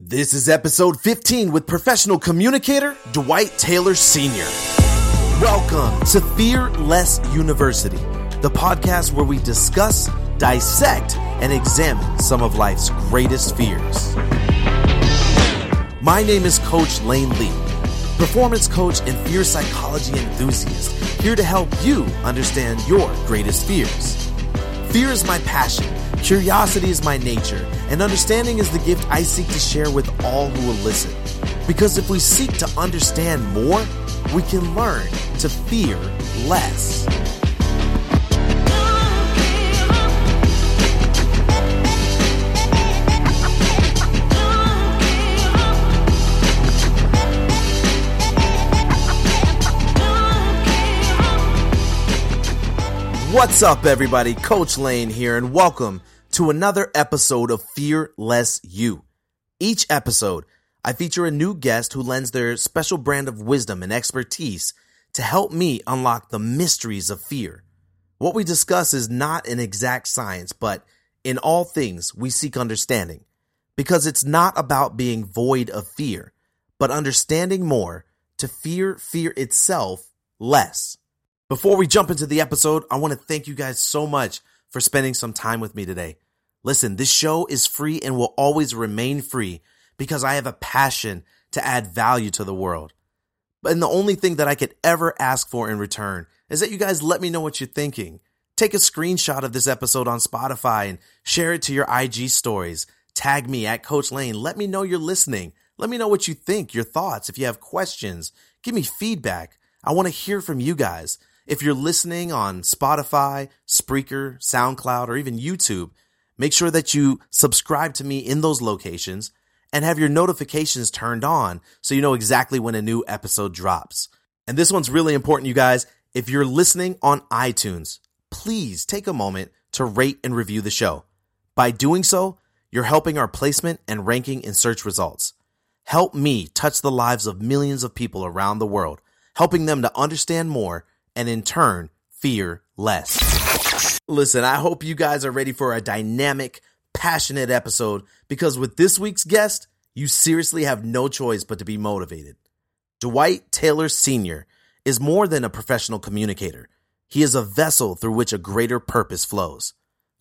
This is episode 15 with professional communicator Dwight Taylor Sr. Welcome to Fear Less University, the podcast where we discuss, dissect, and examine some of life's greatest fears. My name is Coach Lane Lee, performance coach and fear psychology enthusiast, here to help you understand your greatest fears. Fear is my passion Curiosity is my nature, and understanding is the gift I seek to share with all who will listen. Because if we seek to understand more, we can learn to fear less. What's up, everybody? Coach Lane here, and welcome to another episode of Fear Less You. Each episode, I feature a new guest who lends their special brand of wisdom and expertise to help me unlock the mysteries of fear. What we discuss is not an exact science, but in all things, we seek understanding because it's not about being void of fear, but understanding more to fear fear itself less. Before we jump into the episode, I want to thank you guys so much for spending some time with me today. Listen, this show is free and will always remain free because I have a passion to add value to the world. And the only thing that I could ever ask for in return is that you guys let me know what you're thinking. Take a screenshot of this episode on Spotify and share it to your IG stories. Tag me at Coach Lane. Let me know you're listening. Let me know what you think, your thoughts. If you have questions, give me feedback. I want to hear from you guys. If you're listening on Spotify, Spreaker, SoundCloud, or even YouTube, make sure that you subscribe to me in those locations and have your notifications turned on so you know exactly when a new episode drops. And this one's really important, you guys. If you're listening on iTunes, please take a moment to rate and review the show. By doing so, you're helping our placement and ranking in search results. Help me touch the lives of millions of people around the world, helping them to understand more and in turn, fear less. Listen, I hope you guys are ready for a dynamic, passionate episode because with this week's guest, you seriously have no choice but to be motivated. Dwight Taylor Sr. is more than a professional communicator. He is a vessel through which a greater purpose flows.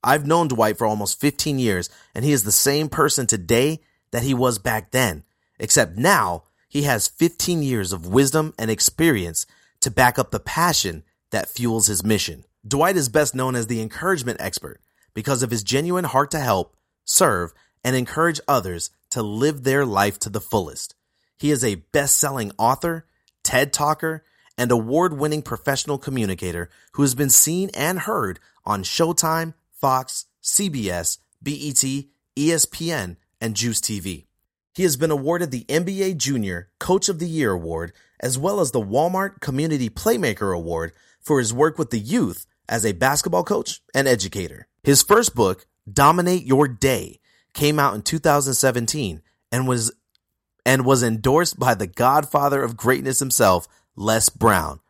I've known Dwight for almost 15 years, and he is the same person today that he was back then, except now he has 15 years of wisdom and experience to back up the passion that fuels his mission. Dwight is best known as the encouragement expert because of his genuine heart to help, serve, and encourage others to live their life to the fullest. He is a best selling author, TED talker, and award winning professional communicator who has been seen and heard on Showtime, Fox, CBS, BET, ESPN, and Juice TV. He has been awarded the NBA Junior Coach of the Year Award as well as the Walmart Community Playmaker Award for his work with the youth as a basketball coach and educator. His first book, Dominate Your Day, came out in 2017 and was and was endorsed by the godfather of greatness himself, Les Brown.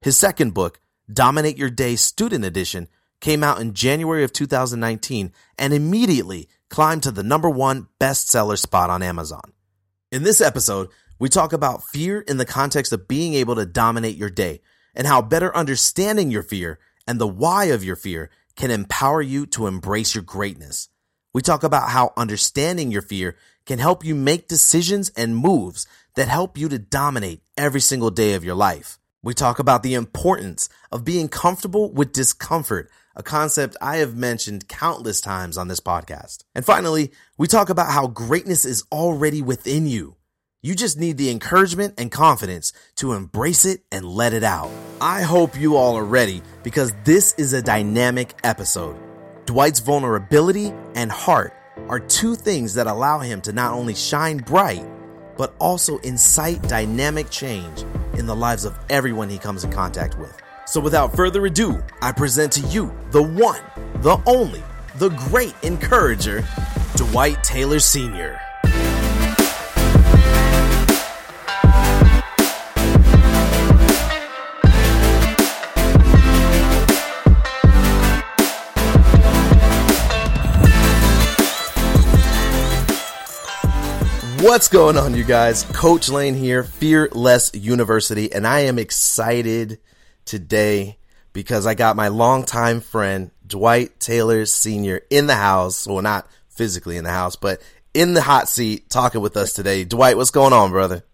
His second book, Dominate Your Day Student Edition, came out in January of 2019 and immediately climbed to the number one bestseller spot on Amazon. In this episode, we talk about fear in the context of being able to dominate your day and how better understanding your fear and the why of your fear can empower you to embrace your greatness. We talk about how understanding your fear can help you make decisions and moves that help you to dominate every single day of your life. We talk about the importance of being comfortable with discomfort, a concept I have mentioned countless times on this podcast. And finally, we talk about how greatness is already within you. You just need the encouragement and confidence to embrace it and let it out. I hope you all are ready because this is a dynamic episode. Dwight's vulnerability and heart are two things that allow him to not only shine bright, but also incite dynamic change in the lives of everyone he comes in contact with. So without further ado, I present to you the one, the only, the great encourager, Dwight Taylor Sr. What's going on, you guys? Coach Lane here, Fearless University, and I am excited today because I got my longtime friend, Dwight Taylor Sr., in the house. Well, not physically in the house, but in the hot seat talking with us today. Dwight, what's going on, brother?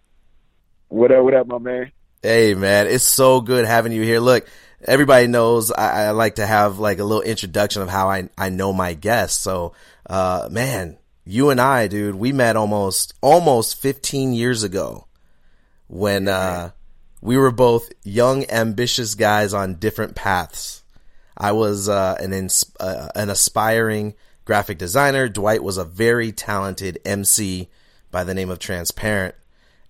What up, what up, my man? Hey, man, it's so good having you here. Look, everybody knows I, I like to have like a little introduction of how I, I know my guests. So, uh, man, you and I, dude, we met almost almost 15 years ago when uh, we were both young, ambitious guys on different paths. I was uh, an ins- uh, an aspiring graphic designer. Dwight was a very talented MC by the name of Transparent.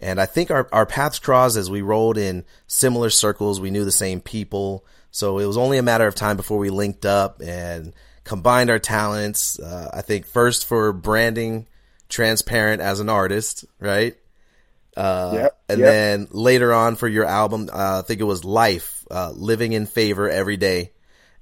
And I think our, our paths crossed as we rolled in similar circles. We knew the same people. So it was only a matter of time before we linked up and combined our talents. Uh, I think first for branding transparent as an artist, right? Uh, yep, and yep. then later on for your album, uh, I think it was Life, uh, Living in Favor Every Day.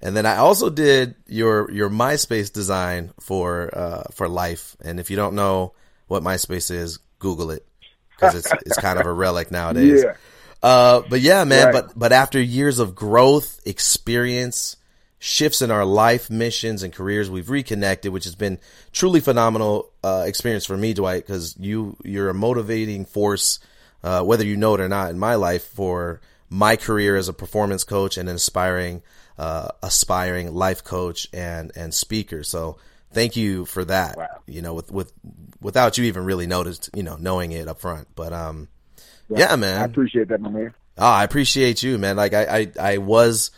And then I also did your, your MySpace design for, uh, for Life. And if you don't know what MySpace is, Google it because it's, it's kind of a relic nowadays. Yeah. Uh, but yeah, man, right. but, but after years of growth, experience, shifts in our life missions and careers. We've reconnected, which has been truly phenomenal uh, experience for me, Dwight, because you you're a motivating force, uh, whether you know it or not, in my life for my career as a performance coach and an aspiring uh, aspiring life coach and and speaker. So thank you for that. Wow. You know, with with without you even really noticed, you know, knowing it up front. But um, yeah, yeah man, I appreciate that, my man. Oh, I appreciate you, man. Like I, I, I was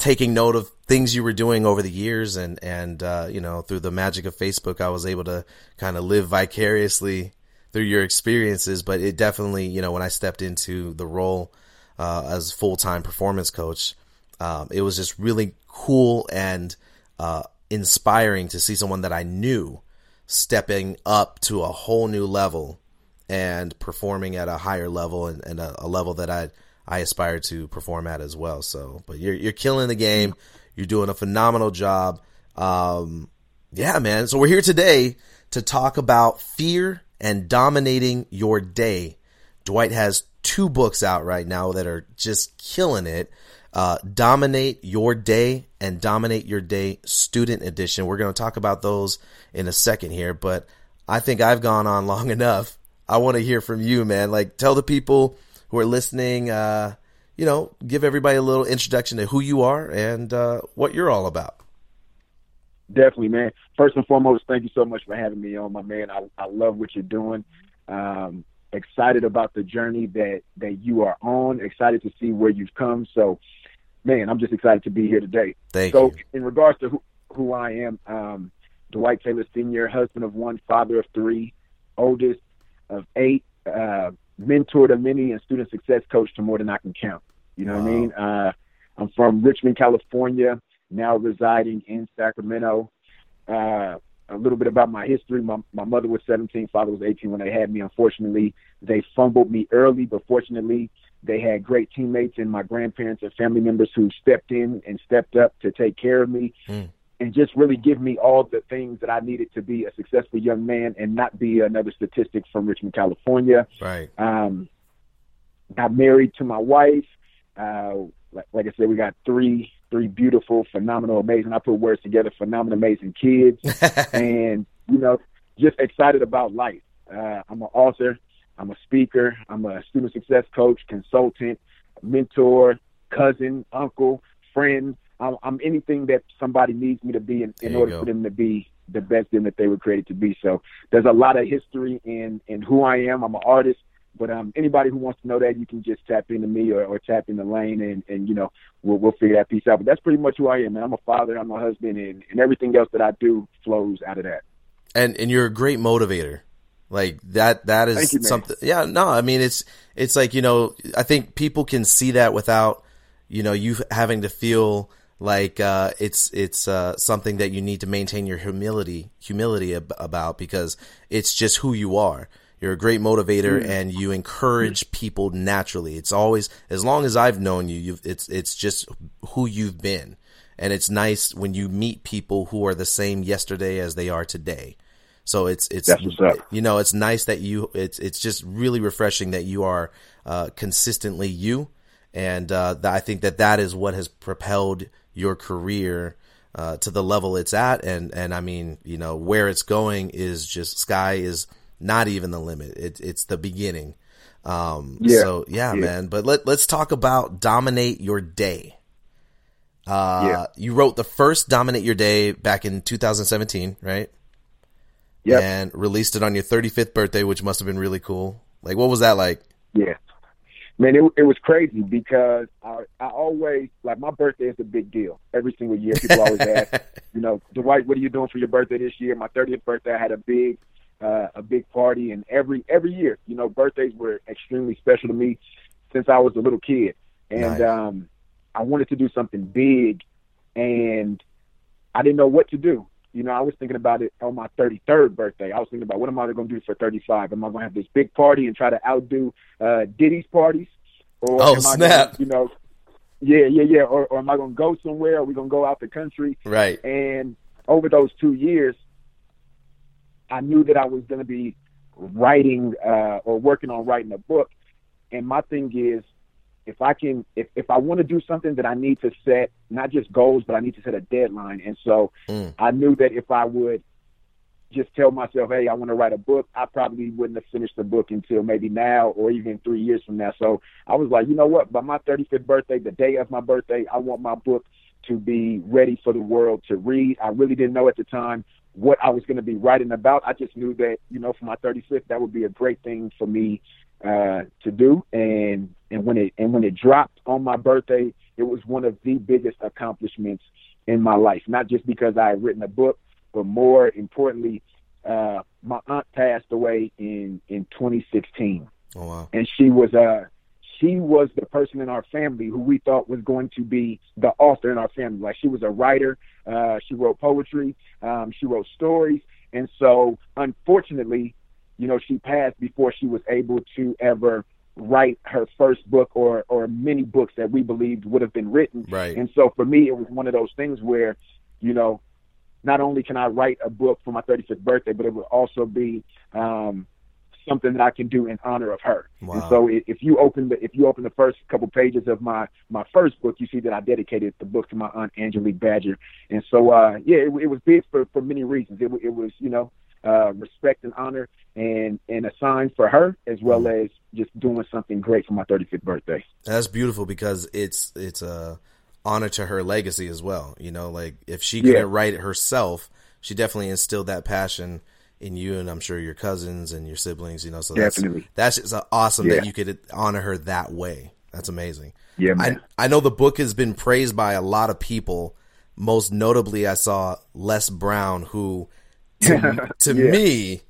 taking note of things you were doing over the years and and uh, you know through the magic of Facebook I was able to kind of live vicariously through your experiences but it definitely you know when I stepped into the role uh, as full-time performance coach um, it was just really cool and uh, inspiring to see someone that I knew stepping up to a whole new level and performing at a higher level and, and a, a level that I I aspire to perform at as well. So, but you're you're killing the game. You're doing a phenomenal job. Um, yeah, man. So we're here today to talk about fear and dominating your day. Dwight has two books out right now that are just killing it. Uh, Dominate Your Day and Dominate Your Day Student Edition. We're going to talk about those in a second here, but I think I've gone on long enough. I want to hear from you, man. Like, tell the people who are listening, uh, you know, give everybody a little introduction to who you are and uh, what you're all about. Definitely, man. First and foremost, thank you so much for having me on, my man. I, I love what you're doing. Um, excited about the journey that that you are on. Excited to see where you've come. So, man, I'm just excited to be here today. Thank you. so, you. in regards to who, who I am, um, Dwight Taylor Sr., husband of one, father of three, oldest of eight, uh, mentor to many and student success coach to more than I can count. You know wow. what I mean? Uh, I'm from Richmond, California, now residing in Sacramento. Uh, a little bit about my history. My, my mother was 17, father was 18 when they had me. Unfortunately, they fumbled me early, but fortunately, they had great teammates and my grandparents and family members who stepped in and stepped up to take care of me. Mm and just really give me all the things that I needed to be a successful young man and not be another statistic from Richmond, California. Right. Um, got married to my wife. Uh, like, like I said, we got three three beautiful, phenomenal, amazing. I put words together, phenomenal, amazing kids, and you know, just excited about life. Uh, I'm an author. I'm a speaker. I'm a student success coach, consultant, mentor, cousin, uncle, friend. I'm, I'm anything that somebody needs me to be in, in order go. for them to be the best them that they were created to be. So there's a lot of history in in who I am. I'm an artist, but um, anybody who wants to know that, you can just tap into me or, or tap into Lane, and and you know we'll we'll figure that piece out. But that's pretty much who I am. Man. I'm a father. I'm a husband, and and everything else that I do flows out of that. And and you're a great motivator. Like that that is you, something. Yeah, no, I mean it's it's like you know I think people can see that without you know you having to feel like uh, it's it's uh, something that you need to maintain your humility humility ab- about because it's just who you are. You're a great motivator mm. and you encourage people naturally. It's always as long as I've known you, you've, it's it's just who you've been, and it's nice when you meet people who are the same yesterday as they are today. So it's it's That's what's up. you know it's nice that you it's it's just really refreshing that you are uh, consistently you, and uh, th- I think that that is what has propelled your career uh, to the level it's at, and and I mean you know where it's going is just sky is not even the limit. It, it's the beginning. Um, Yeah. So yeah, Yeah. man. But let let's talk about dominate your day. Uh, Yeah. you wrote the first dominate your day back in 2017, right? Yeah. And released it on your 35th birthday, which must have been really cool. Like, what was that like? Yeah. Man, it, it was crazy because I, I always, like, my birthday is a big deal. Every single year, people always ask, you know, Dwight, what are you doing for your birthday this year? My 30th birthday, I had a big, uh, a big party, and every every year, you know, birthdays were extremely special to me since I was a little kid, and Nice. um, I wanted to do something big, and I didn't know what to do. You know, I was thinking about it on my 33rd birthday. I was thinking about what am I going to do for 35? Am I going to have this big party and try to outdo uh, Diddy's parties? Or Oh, snap. Gonna, you know, yeah, yeah, yeah. Or, or am I going to go somewhere? Are we going to go out the country? Right. And over those two years, I knew that I was going to be writing uh, or working on writing a book. And my thing is, if I can, if, if I want to do something that I need to set not just goals, but I need to set a deadline. And so Mm. I knew that if I would just tell myself, hey, I want to write a book, I probably wouldn't have finished the book until maybe now or even three years from now. So I was like, you know what? By my 35th birthday, the day of my birthday, I want my book to be ready for the world to read. I really didn't know at the time what I was going to be writing about. I just knew that, you know, for my 35th, that would be a great thing for me uh, to do. And and when it and when it dropped on my birthday, it was one of the biggest accomplishments in my life. Not just because I had written a book, but more importantly, uh, my aunt passed away in in 2016 Oh wow. and she was uh she was the person in our family who we thought was going to be the author in our family. Like she was a writer, uh, she wrote poetry, um, she wrote stories, and so unfortunately, you know, she passed before she was able to ever write her first book or or many books that we believed would have been written. Right. And so for me, it was one of those things where, you know, not only can I write a book for my 35th birthday, but it would also be um, something that I can do in honor of her. Wow. And so if you open the if you open the first couple pages of my my first book, you see that I dedicated the book to my aunt Angelique Badger. And so uh, yeah, it, it was big for for many reasons. It, it was you know uh, respect and honor and and a sign for her as well Mm-hmm. as just doing something great for my 35th birthday. That's beautiful because it's it's a honor to her legacy as well. You know, like if she Yeah. couldn't write it herself, she definitely instilled that passion in you, and I'm sure your cousins and your siblings. You know, so that's Definitely. that's just awesome that you could honor her that way. That's amazing. Yeah, I man. I know the book has been praised by a lot of people. Most notably, I saw Les Brown, who to, to Yeah. me,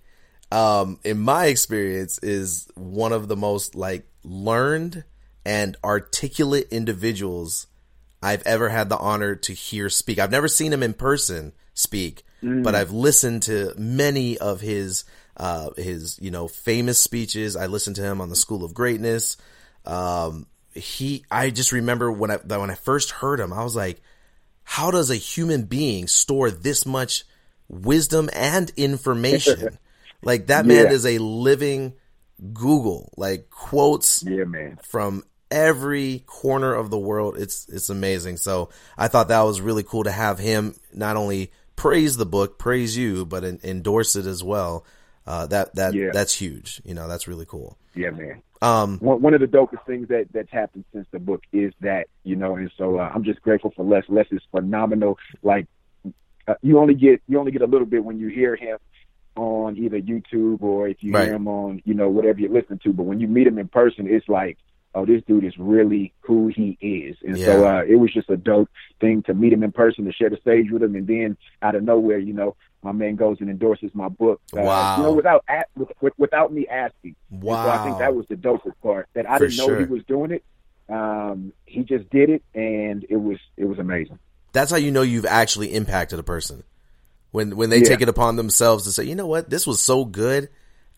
um, in my experience, is one of the most like learned and articulate individuals I've ever had the honor to hear speak. I've never seen him in person speak, but I've listened to many of his uh, his you know famous speeches. I listened to him on the School of Greatness. Um, he, I just remember when I that when I first heard him, I was like, how does a human being store this much wisdom and information? like that man Yeah. is a living Google, like quotes Yeah, man. from every corner of the world. It's it's amazing. So I thought that was really cool to have him not only praise the book, praise you, but en- endorse it as well. Uh, that that Yeah. that's huge. You know, that's really cool. Yeah, man. Um, one, one of the dopest things that that's happened since the book is that you know, and so uh, I'm just grateful for Les. Les is phenomenal. Like uh, you only get you only get a little bit when you hear him on either YouTube or if you Right. hear him on you know whatever you listen to. But when you meet him in person, it's like. Oh, this dude is really who he is, and so uh, it was just a dope thing to meet him in person, to share the stage with him, and then out of nowhere, you know, my man goes and endorses my book. Uh, Wow. You know, without a- with, with, without me asking. And So I think that was the dopest part. That I For didn't know sure. he was doing it. Um, he just did it, and it was it was amazing. that's how you know you've actually impacted a person when when they Yeah. take it upon themselves to say, you know what, this was so good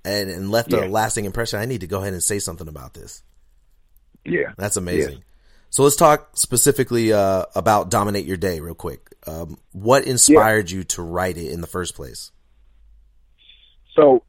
and, and left Yeah. a lasting impression. I need to go ahead and say something about this. Yeah, That's amazing. So let's talk specifically uh, about dominate your day real quick. Um, what inspired you to write it in the first place? So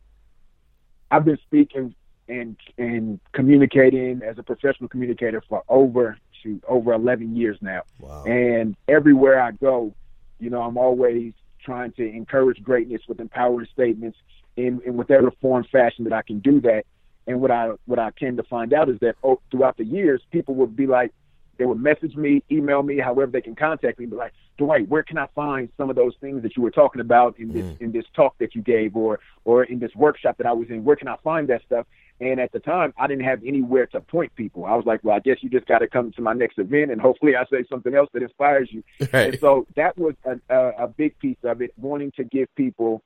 I've been speaking and and communicating as a professional communicator for over to over 11 years now. Wow. And everywhere I go, you know, I'm always trying to encourage greatness with empowering statements in, in whatever form fashion that I can do that. And what I what I came to find out is that oh, throughout the years, people would be like, they would message me, email me, however they can contact me, be like, Dwight, where can I find some of those things that you were talking about in this mm. in this talk that you gave or or in this workshop that I was in? Where can I find that stuff? And at the time, I didn't have anywhere to point people. I was like, well, I guess you just got to come to my next event, and hopefully, I say something else that inspires you. Right. And so that was a, a, a big piece of it, wanting to give people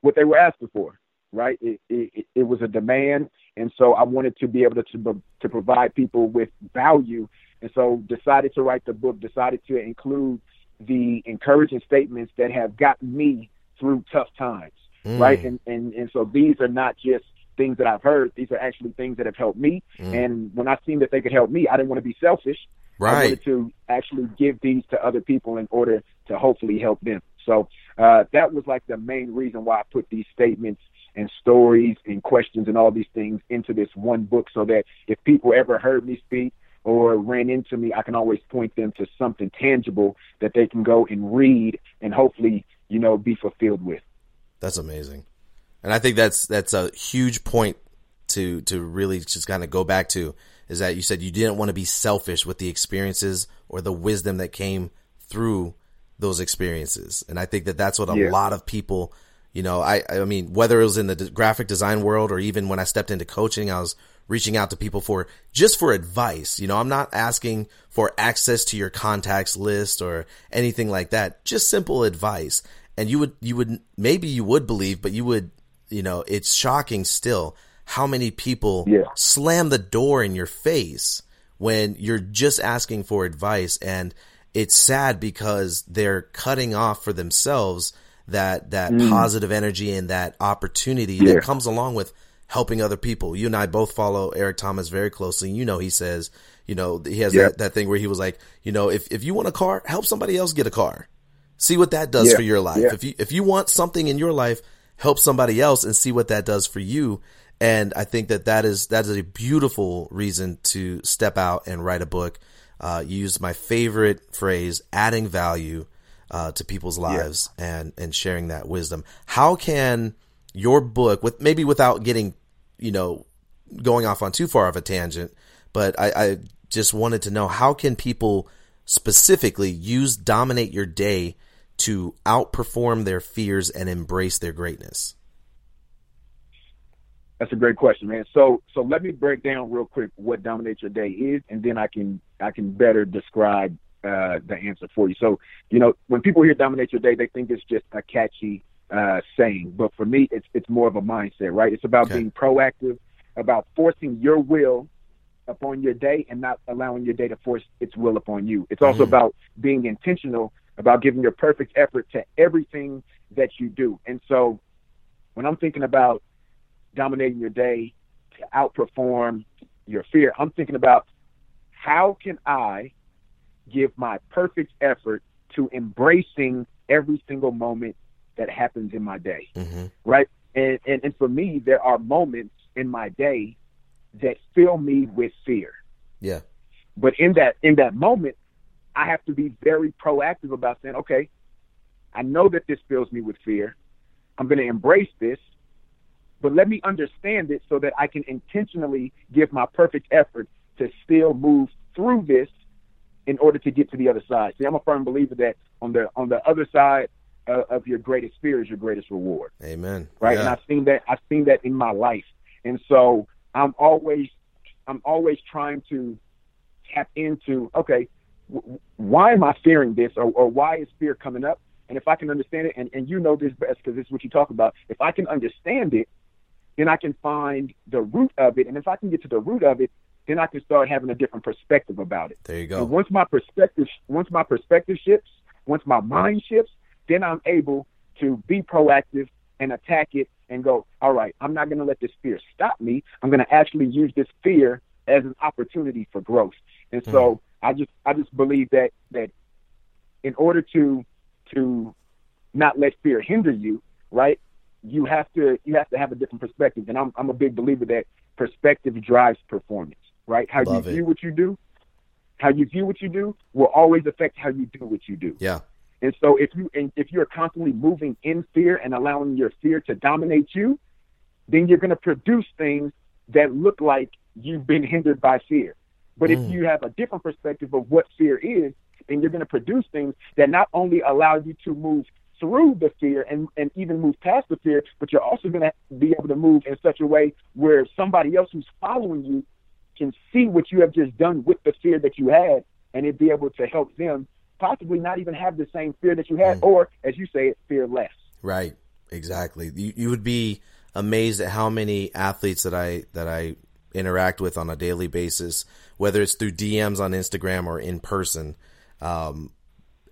what they were asking for. Right? It, it, it was a demand, and so I wanted to be able to to, to provide people with value, and so decided to write the book. Decided to include the encouraging statements that have gotten me through tough times. Mm. Right? And and and so these are not just things that I've heard. These are actually things that have helped me. Mm. And when I seen that they could help me, I didn't want to be selfish. Right. I wanted to actually give these to other people in order to hopefully help them. So uh, that was like the main reason why I put these statements and stories and questions and all these things into this one book so that if people ever heard me speak or ran into me, I can always point them to something tangible that they can go and read and hopefully, you know, be fulfilled with. That's amazing. And I think that's that's a huge point to to really just kind of go back to is that you said you didn't want to be selfish with the experiences or the wisdom that came through those experiences. And I think that that's what a yeah. lot of people, you know, I I mean whether it was in the graphic design world or even when I stepped into coaching, I was reaching out to people for just for advice. You know, I'm not asking for access to your contacts list or anything like that. Just simple advice. And you would you would maybe you would believe, but you would you know, it's shocking still how many people yeah. slam the door in your face when you're just asking for advice and it's sad because they're cutting off for themselves that that mm. positive energy and that opportunity yeah. that comes along with helping other people. You and I both follow Eric Thomas very closely. You know, he says, you know, he has that, that thing where he was like, you know, if, if you want a car, help somebody else get a car. See what that does yeah. for your life. If you, if you want something in your life, help somebody else and see what that does for you. And I think that that is, that is a beautiful reason to step out and write a book. Uh, use my favorite phrase, adding value, uh, to people's lives yeah. and, and sharing that wisdom. How can your book with maybe without getting, you know, going off on too far of a tangent, but I, I just wanted to know how can people specifically use dominate your day to outperform their fears and embrace their greatness? That's a great question, man. So so let me break down real quick what dominate your day is, and then I can I can better describe uh, the answer for you. So you know when people hear dominate your day, they think it's just a catchy uh, saying, but for me, it's it's more of a mindset, right? It's about okay. being proactive, about forcing your will upon your day and not allowing your day to force its will upon you. It's also mm-hmm. about being intentional about giving your perfect effort to everything that you do. And so when I'm thinking about dominating your day to outperform your fear, I'm thinking about how can I give my perfect effort to embracing every single moment that happens in my day, mm-hmm. right? And, and and for me, there are moments in my day that fill me with fear. Yeah. But in that in that moment, I have to be very proactive about saying, okay, I know that this fills me with fear. I'm going to embrace this, but let me understand it so that I can intentionally give my perfect effort to still move through this in order to get to the other side. See, I'm a firm believer that on the on the other side uh, of your greatest fear is your greatest reward. Amen. Right, yeah. and I've seen that. I've seen that in my life, and so I'm always I'm always trying to tap into okay why am I fearing this or, or why is fear coming up? And if I can understand it, and, and you know this best because this is what you talk about, if I can understand it, then I can find the root of it. And if I can get to the root of it, then I can start having a different perspective about it. There you go. And once my perspective, once my perspective shifts, once my mind shifts, then I'm able to be proactive and attack it and go, all right, I'm not going to let this fear stop me. I'm going to actually use this fear as an opportunity for growth. And so mm. I just I just believe that that in order to to not let fear hinder you, right? you have to you have to have a different perspective. And I'm I'm a big believer that perspective drives performance. Right? How Love you it. view what you do, how you view what you do will always affect how you do what you do. Yeah. And so if you and if you're constantly moving in fear and allowing your fear to dominate you, then you're going to produce things that look like you've been hindered by fear. But Mm. if you have a different perspective of what fear is, then you're going to produce things that not only allow you to move through the fear and, and even move past the fear, but you're also going to be able to move in such a way where somebody else who's following you can see what you have just done with the fear that you had and it be able to help them possibly not even have the same fear that you had, or as you say, fear less. Right. Exactly. You you would be amazed at how many athletes that I that I interact with on a daily basis, whether it's through DMs on Instagram or in person. Um,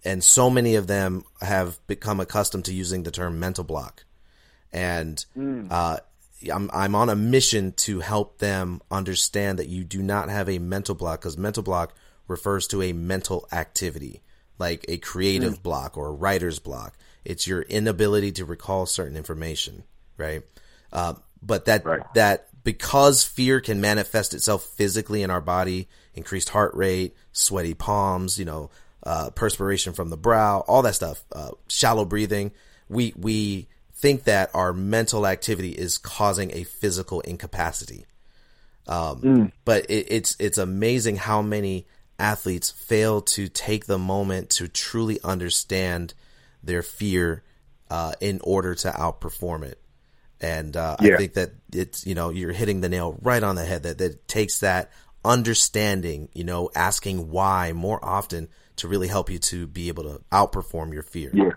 and so many of them have become accustomed to using the term mental block. And uh, I'm I'm on a mission to help them understand that you do not have a mental block because mental block refers to a mental activity, like a creative block or a writer's block. It's your inability to recall certain information, right? Uh, but that Right. that because fear can manifest itself physically in our body, increased heart rate, sweaty palms, you know, uh, perspiration from the brow, all that stuff, uh, shallow breathing. We we think that our mental activity is causing a physical incapacity. Um, But it, it's it's amazing how many athletes fail to take the moment to truly understand their fear uh, in order to outperform it. And uh, I think that it's you know you're hitting the nail right on the head. That that it takes that understanding, you know, asking why more often to really help you to be able to outperform your fear. Yeah.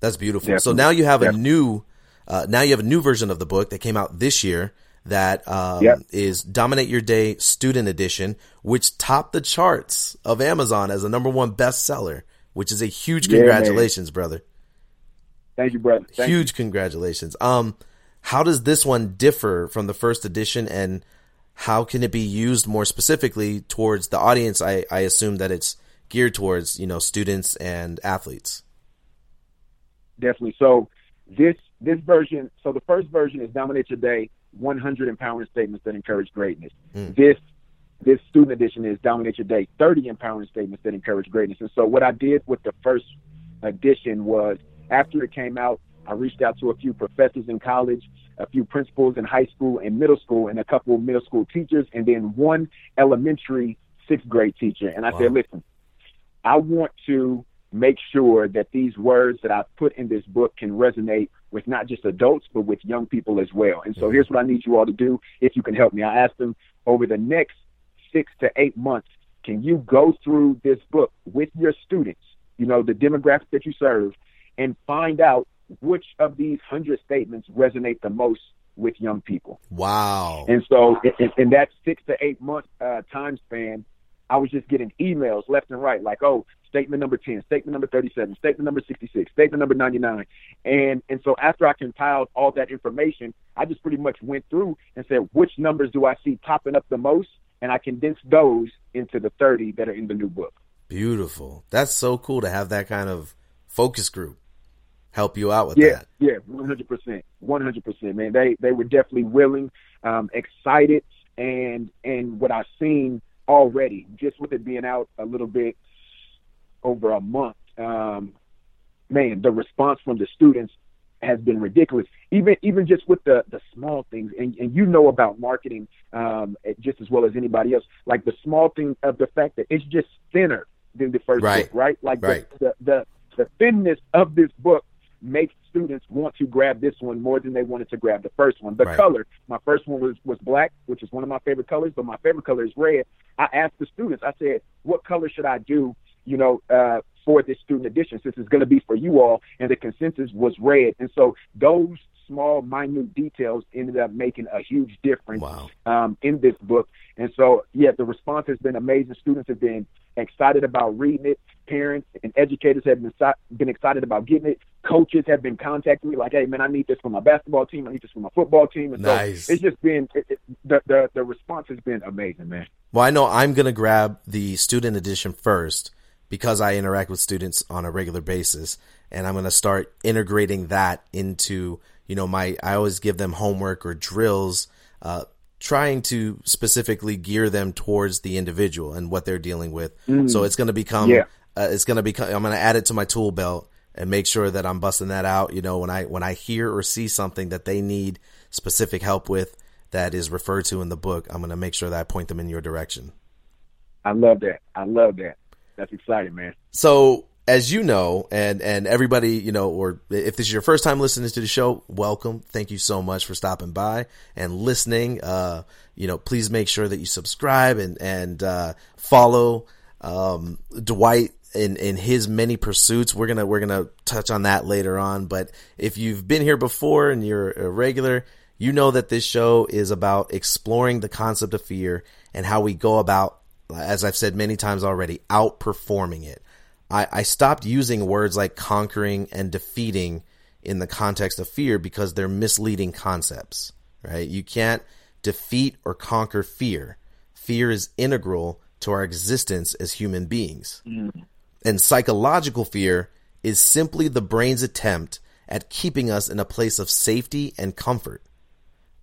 That's beautiful. So now you have a new, uh, now you have a new version of the book that came out this year that um, Yep. is Dominate Your Day Student Edition, which topped the charts of Amazon as a number one bestseller, which is a huge Yeah, congratulations, brother. Thank you, brother. Thank huge congratulations. Um, how does this one differ from the first edition, and how can it be used more specifically towards the audience? I, I assume that it's geared towards you know students and athletes. Definitely. So this this version, so the first version is Dominate Your Day, 100 empowering statements that encourage greatness. Mm. This this student edition is Dominate Your Day, 30 empowering statements that encourage greatness. And so what I did with the first edition was after it came out, I reached out to a few professors in college, a few principals in high school and middle school, and a couple of middle school teachers, and then one elementary sixth grade teacher. And I Wow. said, listen, I want to make sure that these words that I put in this book can resonate with not just adults, but with young people as well. And so here's what I need you all to do if you can help me. I asked them over the next six to eight months, can you go through this book with your students, you know, the demographic that you serve, and find out which of these hundred statements resonate the most with young people? Wow. And so in, in that six to eight month uh, time span, I was just getting emails left and right, like, oh, statement number 10, statement number 37, statement number 66, statement number 99. And, and so after I compiled all that information, I just pretty much went through and said, which numbers do I see popping up the most? And I condensed those into the 30 that are in the new book. Beautiful. That's so cool to have that kind of focus group help you out with Yeah, that. yeah, one hundred percent, one hundred percent, man. They they were definitely willing, um, excited, and and what I've seen already, just with it being out a little bit over a month, um, man, the response from the students has been ridiculous. Even even just with the the small things, and and you know about marketing um, just as well as anybody else. Like the small thing of the fact that it's just thinner than the first Right. book, right? Like Right. The, the the the thinness of this book makes students want to grab this one more than they wanted to grab the first one. The Right. color, my first one was was black, which is one of my favorite colors, but my favorite color is red. I asked the students, I said, what color should I do, you know, uh, for this student edition since it's going to be for you all? And the consensus was red. And so those small, minute details ended up making a huge difference Wow. um, in this book. And so, yeah, the response has been amazing. Students have been excited about reading it. Parents and educators have been, been excited about getting it. Coaches have been contacting me like, "Hey, man, I need this for my basketball team. I need this for my football team." And Nice. so it's just been it, it, the, the the response has been amazing, man. Well, I know I'm going to grab the student edition first because I interact with students on a regular basis and I'm going to start integrating that into, you know, my I always give them homework or drills, uh, trying to specifically gear them towards the individual and what they're dealing with. Mm. So it's going to become, yeah. uh, it's going to become. I'm going to add it to my tool belt and make sure that I'm busting that out. You know, when I when I hear or see something that they need specific help with that is referred to in the book, I'm going to make sure that I point them in your direction. I love that. I love that. That's exciting, man. So as you know, and and everybody, you know, or if this is your first time listening to the show, welcome. Thank you so much for stopping by and listening. Uh, you know, please make sure that you subscribe and and uh, follow um, Dwight in in his many pursuits. We're gonna we're gonna touch on that later on. But if you've been here before and you're a regular, you know that this show is about exploring the concept of fear and how we go about, as I've said many times already, outperforming it. I, I stopped using words like conquering and defeating in the context of fear because they're misleading concepts, right? You can't defeat or conquer fear. Fear is integral to our existence as human beings. Mm. And psychological fear is simply the brain's attempt at keeping us in a place of safety and comfort.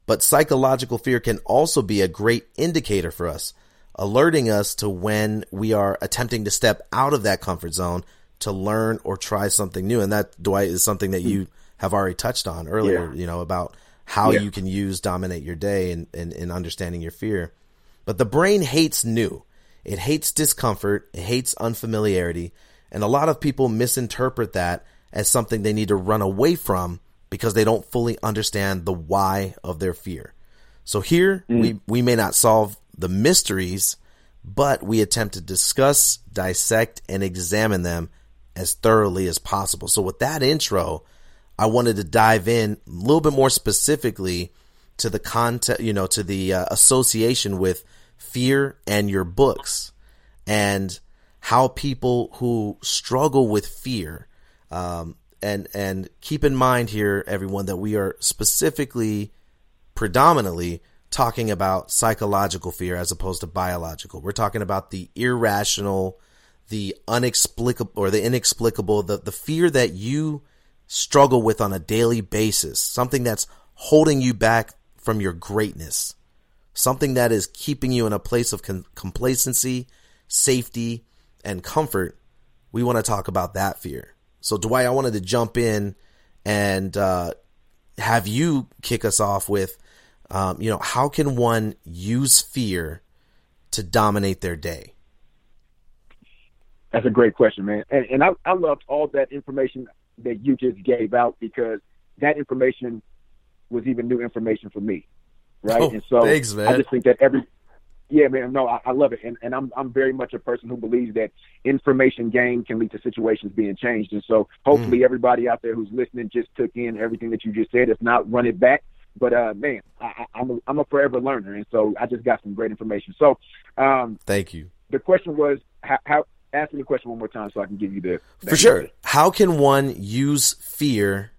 But psychological fear can also be a great indicator for us alerting us to when we are attempting to step out of that comfort zone to learn or try something new. And that, Dwight, is something that you have already touched on earlier, yeah. you know, about how yeah. you can use dominate your day and in, in, in understanding your fear. But the brain hates new. It hates discomfort. It hates unfamiliarity. And a lot of people misinterpret that as something they need to run away from because they don't fully understand the why of their fear. So here mm. we, we may not solve the mysteries, but we attempt to discuss, dissect, and examine them as thoroughly as possible. So with that intro, I wanted to dive in a little bit more specifically to the content, you know, to the uh, association with fear and your books and how people who struggle with fear, um, and, and keep in mind here, everyone, that we are specifically, predominantly talking about psychological fear as opposed to biological. We're talking about the irrational, the unexplicable or the inexplicable, the, the fear that you struggle with on a daily basis, something that's holding you back from your greatness, something that is keeping you in a place of con- complacency, safety, and comfort. We want to talk about that fear. So, Dwight, I wanted to jump in and uh, have you kick us off with um, you know, how can one use fear to dominate their day? That's a great question, man. And, and I, I loved all that information that you just gave out because that information was even new information for me, right? Oh, and so thanks, man. I just think that every yeah, man, no, I, I love it, and and I'm I'm very much a person who believes that information gained can lead to situations being changed, and so hopefully mm. everybody out there who's listening just took in everything that you just said. If not, run it back but uh, man, I, I'm a, I'm a forever learner, and so I just got some great information. So, um, thank you. The question was how, how ask me the question one more time so I can give you the for sure. How can one use fear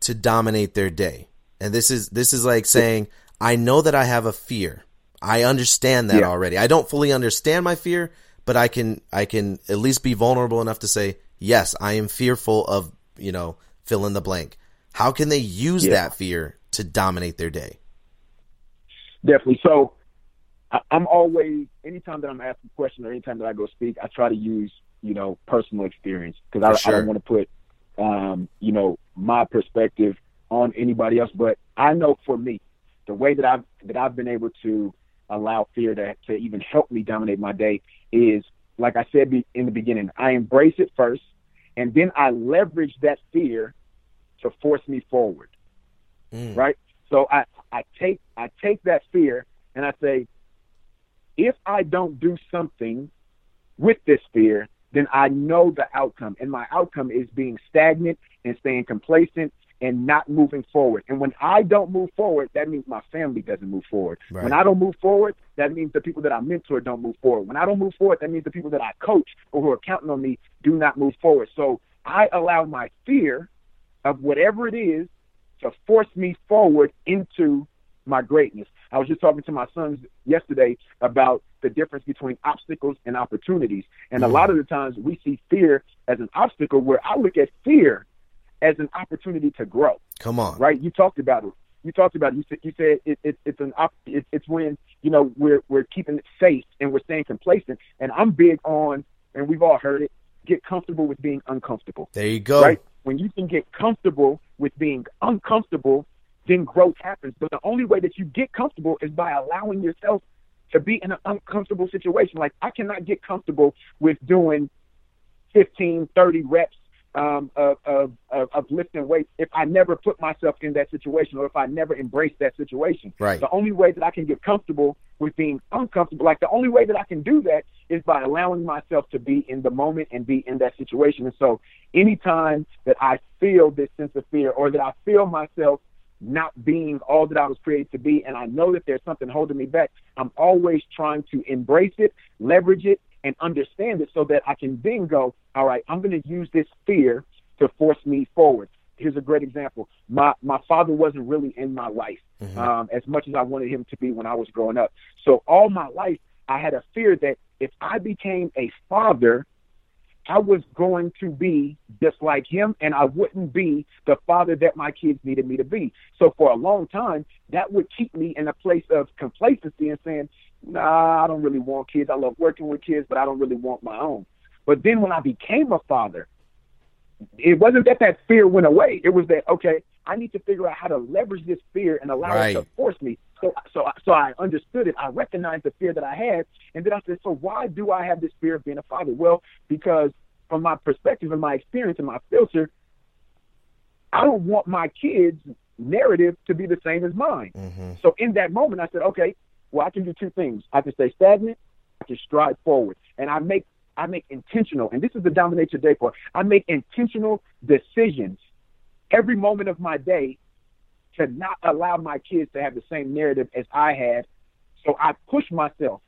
to dominate their day? And this is this is like saying, I know that I have a fear. I understand that yeah. already. I don't fully understand my fear, but I can I can at least be vulnerable enough to say, yes, I am fearful of you know fill in the blank. How can they use yeah. that fear to dominate their day? Definitely. So I'm always, anytime that I'm asked a question or anytime that I go speak, I try to use, you know, personal experience because I, sure. I, don't want to put, um, you know, my perspective on anybody else. But I know for me, the way that I've that I've been able to allow fear to to even help me dominate my day is, like I said in the beginning, I embrace it first, and then I leverage that fear to force me forward mm. right? So I, I take I take that fear and I say, if I don't do something with this fear, then I know the outcome. And my outcome is being stagnant and staying complacent and not moving forward. And when I don't move forward, that means my family doesn't move forward. Right. When I don't move forward, that means the people that I mentor don't move forward. When I don't move forward, that means the people that I coach or who are counting on me do not move forward. So I allow my fear of whatever it is to force me forward into my greatness. I was just talking to my sons yesterday about the difference between obstacles and opportunities. And mm-hmm. a lot of the times we see fear as an obstacle where I look at fear as an opportunity to grow. Come on. Right? You talked about it. You talked about it. You said you said it, it, it's an op, it, it's when you know we're we're keeping it safe and we're staying complacent. And I'm big on, and we've all heard it. Get comfortable with being uncomfortable. There you go. Right? When you can get comfortable with being uncomfortable, then growth happens. But the only way that you get comfortable is by allowing yourself to be in an uncomfortable situation. Like I cannot get comfortable with doing 15, 30 reps um, of, of, of lifting weights if I never put myself in that situation or if I never embrace that situation. Right. The only way that I can get comfortable with being uncomfortable, like the only way that I can do that is by allowing myself to be in the moment and be in that situation. And so anytime that I feel this sense of fear or that I feel myself not being all that I was created to be, and I know that there's something holding me back, I'm always trying to embrace it, leverage it, and understand it so that I can then go, all right, I'm going to use this fear to force me forward. Here's a great example. My my father wasn't really in my life mm-hmm. um, as much as I wanted him to be when I was growing up. So all my life, I had a fear that if I became a father, I was going to be just like him and I wouldn't be the father that my kids needed me to be. So for a long time, that would keep me in a place of complacency and saying, nah, I don't really want kids. I love working with kids, but I don't really want my own. But then when I became a father, it wasn't that that fear went away. It was that, okay, I need to figure out how to leverage this fear and allow right. it to force me. So, so, so I understood it. I recognized the fear that I had, and then I said, so why do I have this fear of being a father? Well, because from my perspective and my experience and my filter, I don't want my kids' narrative to be the same as mine. Mm-hmm. So in that moment, I said, okay, well, I can do two things. I can stay stagnant. I can stride forward, and I make I make intentional. And this is the dominate your day part. I make intentional decisions every moment of my day to not allow my kids to have the same narrative as I had. So I push myself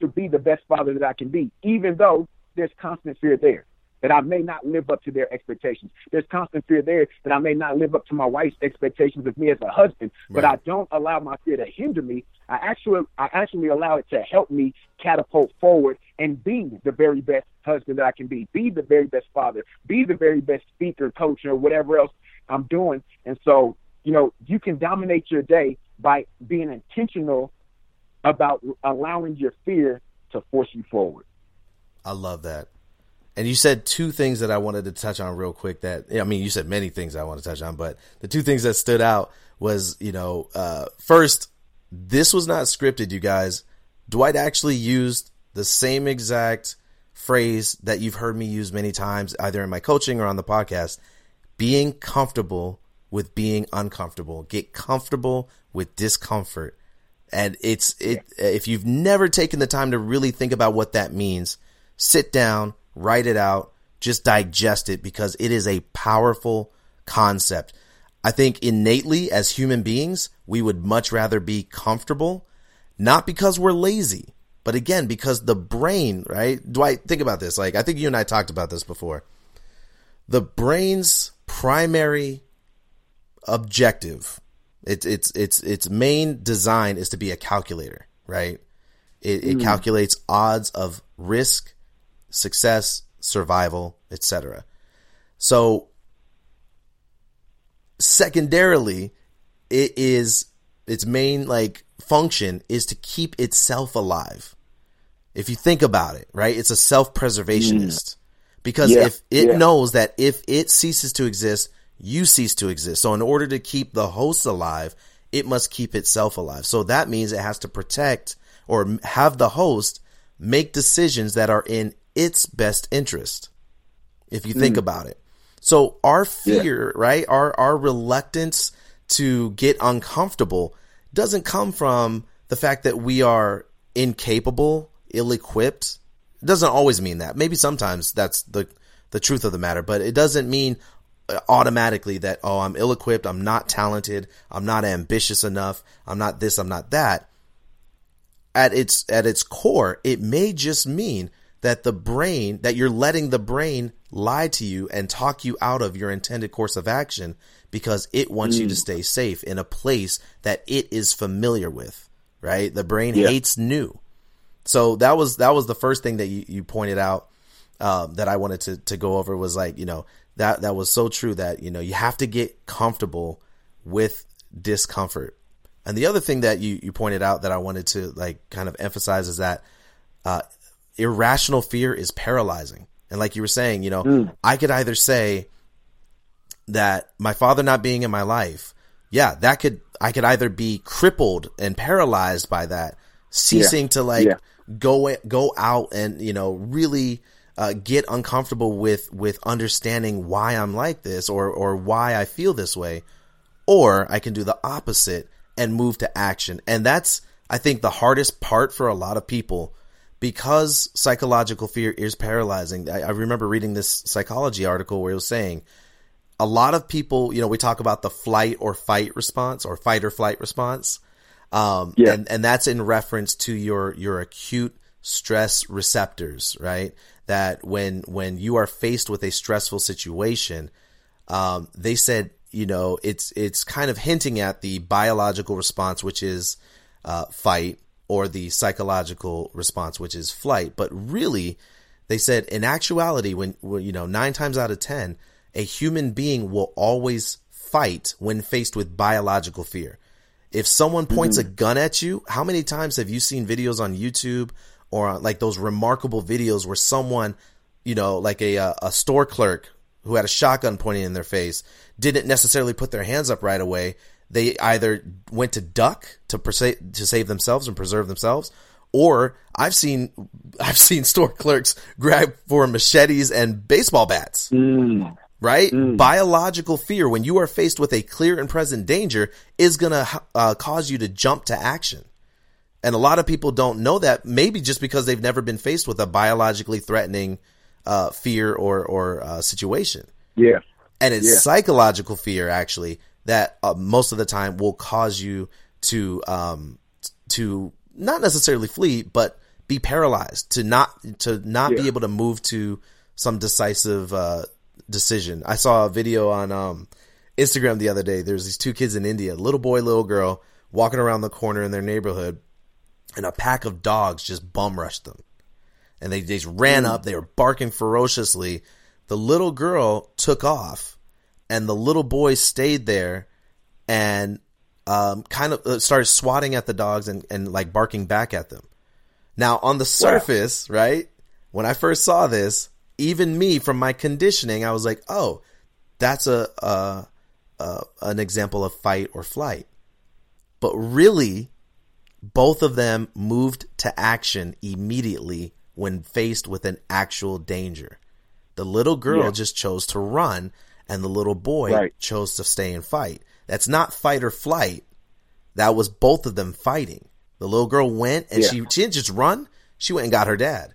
to be the best father that I can be, even though there's constant fear there that I may not live up to their expectations. There's constant fear there that I may not live up to my wife's expectations of me as a husband, right. but I don't allow my fear to hinder me. I actually I actually allow it to help me catapult forward and be the very best husband that I can be, be the very best father, be the very best speaker, coach, or whatever else I'm doing. And so, you know, you can dominate your day by being intentional about allowing your fear to force you forward. I love that. And you said two things that I wanted to touch on real quick. That I mean, you said many things I want to touch on, but the two things that stood out was, you know, uh, first, this was not scripted, you guys. Dwight actually used the same exact phrase that you've heard me use many times, either in my coaching or on the podcast. Being comfortable with being uncomfortable. Get comfortable with discomfort. And it's it if you've never taken the time to really think about what that means, sit down, write it out, just digest it because it is a powerful concept. I think innately as human beings, we would much rather be comfortable, not because we're lazy, but again, because the brain, right? Dwight, think about this. Like, I think you and I talked about this before. The brain's primary objective, it's, it's, it's, its main design is to be a calculator, right? It, it mm. calculates odds of risk success, survival, etc. So secondarily, it is its main like function is to keep itself alive. If you think about it, right? It's a self-preservationist. Mm. Because yeah, if it yeah. knows that if it ceases to exist, you cease to exist. So in order to keep the host alive, it must keep itself alive. So that means it has to protect or have the host make decisions that are in its best interest. If you think mm. about it. So our fear, yeah. right? Our our reluctance to get uncomfortable doesn't come from the fact that we are incapable, ill-equipped. It doesn't always mean that. Maybe sometimes that's the the truth of the matter, but it doesn't mean uh, automatically that oh, I'm ill-equipped, I'm not talented, I'm not ambitious enough, I'm not this, I'm not that. At its at its core, it may just mean that the brain, that you're letting the brain lie to you and talk you out of your intended course of action because it wants mm. you to mm. stay safe in a place that it is familiar with, right? The brain yeah. hates new. So that was, that was the first thing that you, you pointed out, um, that I wanted to, to go over was like, you know, that that was so true that you know you have to get comfortable with discomfort. And the other thing that you you pointed out that I wanted to like kind of emphasize is that uh, irrational fear is paralyzing. And like you were saying, you know, mm. I could either say that my father not being in my life, yeah, that could I could either be crippled and paralyzed by that, ceasing yeah. to like yeah. go go out and you know really uh, get uncomfortable with with understanding why I'm like this or or why I feel this way, or I can do the opposite and move to action. And that's I think the hardest part for a lot of people because psychological fear is paralyzing. I, I remember reading this psychology article where it was saying a lot of people, you know, we talk about the flight or fight response or fight or flight response. Um, yeah. and, and that's in reference to your, your acute stress receptors, right? That when, when you are faced with a stressful situation, um, they said, you know, it's, it's kind of hinting at the biological response, which is, uh, fight or the psychological response, which is flight. But really, they said in actuality, when, when you know, nine times out of 10, a human being will always fight when faced with biological fear. If someone points mm-hmm. a gun at you, how many times have you seen videos on YouTube or like those remarkable videos where someone, you know, like a a store clerk who had a shotgun pointing in their face didn't necessarily put their hands up right away. They either went to duck to to save themselves and preserve themselves, or I've seen I've seen store clerks grab for machetes and baseball bats. Mm right? Mm. Biological fear, when you are faced with a clear and present danger, is going to uh, cause you to jump to action. And a lot of people don't know that, maybe just because they've never been faced with a biologically threatening uh, fear or or uh, situation. Yeah, and it's yeah. psychological fear actually that uh, most of the time will cause you to um, to not necessarily flee, but be paralyzed to not to not yeah. be able to move to some decisive uh, decision. I saw a video on um, Instagram the other day. There's these two kids in India, little boy, little girl, walking around the corner in their neighborhood, and a pack of dogs just bum rushed them. And they, they just ran up. They were barking ferociously. The little girl took off, and the little boy stayed there and um, kind of uh, started swatting at the dogs and, and like barking back at them. Now, on the surface, wow. right, when I first saw this, even me from my conditioning, I was like, oh, that's a, a, a an example of fight or flight. But really, both of them moved to action immediately when faced with an actual danger. The little girl yeah. just chose to run, and the little boy right. chose to stay and fight. That's not fight or flight. That was both of them fighting. The little girl went and yeah. she she didn't just run. She went and got her dad.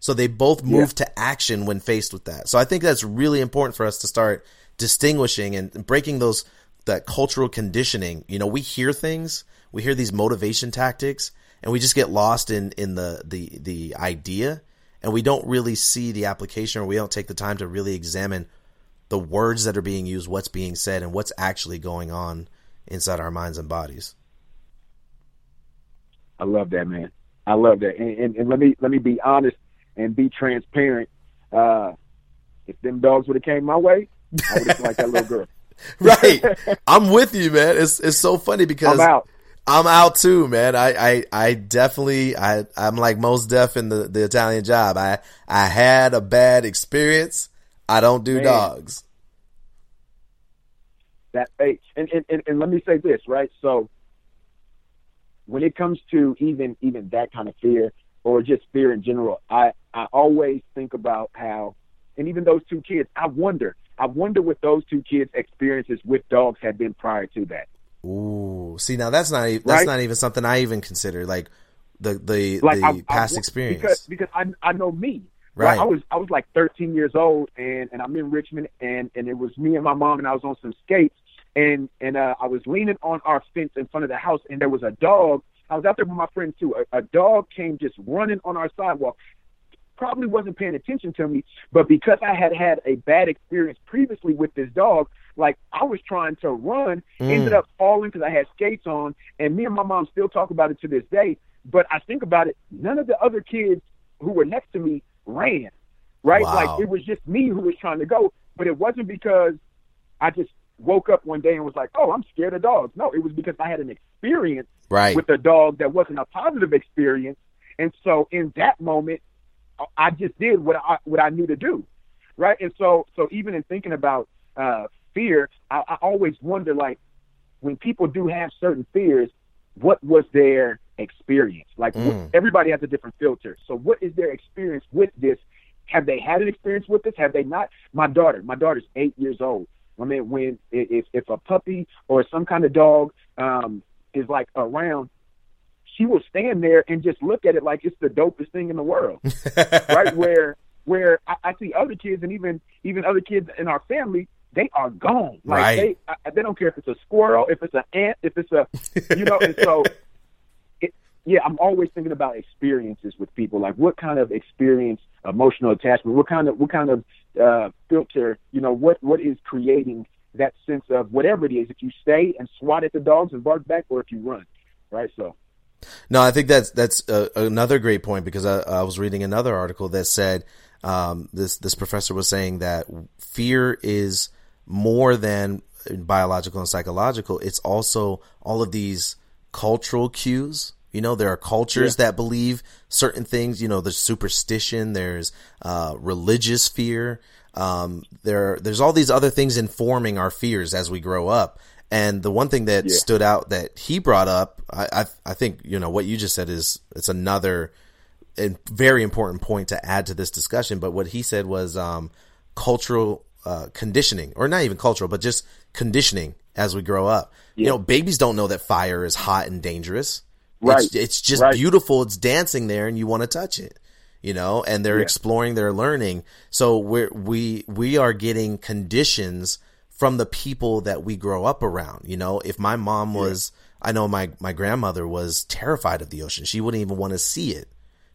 So they both moved yeah. to action when faced with that. So I think that's really important for us to start distinguishing and breaking those that cultural conditioning. You know, we hear things, we hear these motivation tactics, and we just get lost in in the the the idea, and we don't really see the application, or we don't take the time to really examine the words that are being used, what's being said, and what's actually going on inside our minds and bodies. I love that, man. I love that, and, and, and let me let me be honest and be transparent. Uh, if them dogs would have came my way, I would have liked that little girl. right. I'm with you, man. It's it's so funny because I'm out. I'm out too, man. I, I, I definitely, I, I'm like Mos Def in the, the Italian job. I, I had a bad experience. I don't do man. dogs. That, hey, and, and, and let me say this, right? So when it comes to even, even that kind of fear or just fear in general, I, I always think about how, and even those two kids, I wonder, I wonder what those two kids' experiences with dogs had been prior to that. Ooh, see now that's not that's right? not even something I even consider like the the like the I, past I, experience because because I I know me. Right. right. I was I was like 13 years old and and I'm in Richmond and and it was me and my mom and I was on some skates and and uh, I was leaning on our fence in front of the house and there was a dog. I was out there with my friend too. A, a dog came just running on our sidewalk probably wasn't paying attention to me, but because I had had a bad experience previously with this dog, like I was trying to run, mm. ended up falling because I had skates on, and me and my mom still talk about it to this day. But I think about it, none of the other kids who were next to me ran, right? Wow. Like it was just me who was trying to go. but it wasn't because I just woke up one day and was like, "Oh, I'm scared of dogs." No, it was because I had an experience right. with a dog that wasn't a positive experience, and so in that moment, I just did what I what I knew to do, right? And so so even in thinking about uh, fear, I, I always wonder like when people do have certain fears, what was their experience? Like Mm. everybody has a different filter. So what is their experience with this? Have they had an experience with this? Have they not? My daughter, my daughter's eight years old. I mean, when if if a puppy or some kind of dog um, is like around, she will stand there and just look at it like it's the dopest thing in the world, right? Where where I, I see other kids and even even other kids in our family, they are gone. Like Right. they I, they don't care if it's a squirrel, if it's an ant, if it's a you know. And so, yeah, I'm always thinking about experiences with people. Like what kind of experience, emotional attachment, what kind of what kind of uh, filter, you know, what what is creating that sense of whatever it is. If you stay and swat at the dogs and bark back, or if you run, right? So. No, I think that's that's uh, another great point because I, I was reading another article that said um, this this professor was saying that fear is more than biological and psychological. It's also all of these cultural cues. You know, there are cultures that believe certain things. You know, there's superstition, there's uh, religious fear. Um, there, there's all these other things informing our fears as we grow up. And the one thing that Yeah. stood out that he brought up, I, I, I think, you know, what you just said is, it's another very important point to add to this discussion. But what he said was, um, cultural, uh, conditioning or not even cultural, but just conditioning as we grow up. You know, babies don't know that fire is hot and dangerous. Right. It's, it's just Right. beautiful. It's dancing there and you want to touch it, you know, and they're Yeah. exploring, they're learning. So we're, we, we are getting conditions from the people that we grow up around. You know, if my mom was, I know my, my grandmother was terrified of the ocean. She wouldn't even want to see it,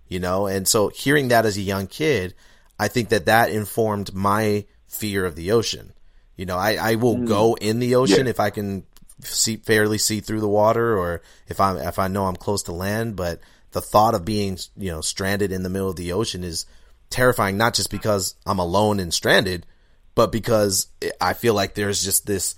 you know? And so hearing that as a young kid, I think that that informed my fear of the ocean. You know, I, I will mm. go in the ocean Yeah. if I can see fairly see through the water or if I'm if I know I'm close to land, but the thought of being, you know, stranded in the middle of the ocean is terrifying not just because I'm alone and stranded, but because I feel like there's just this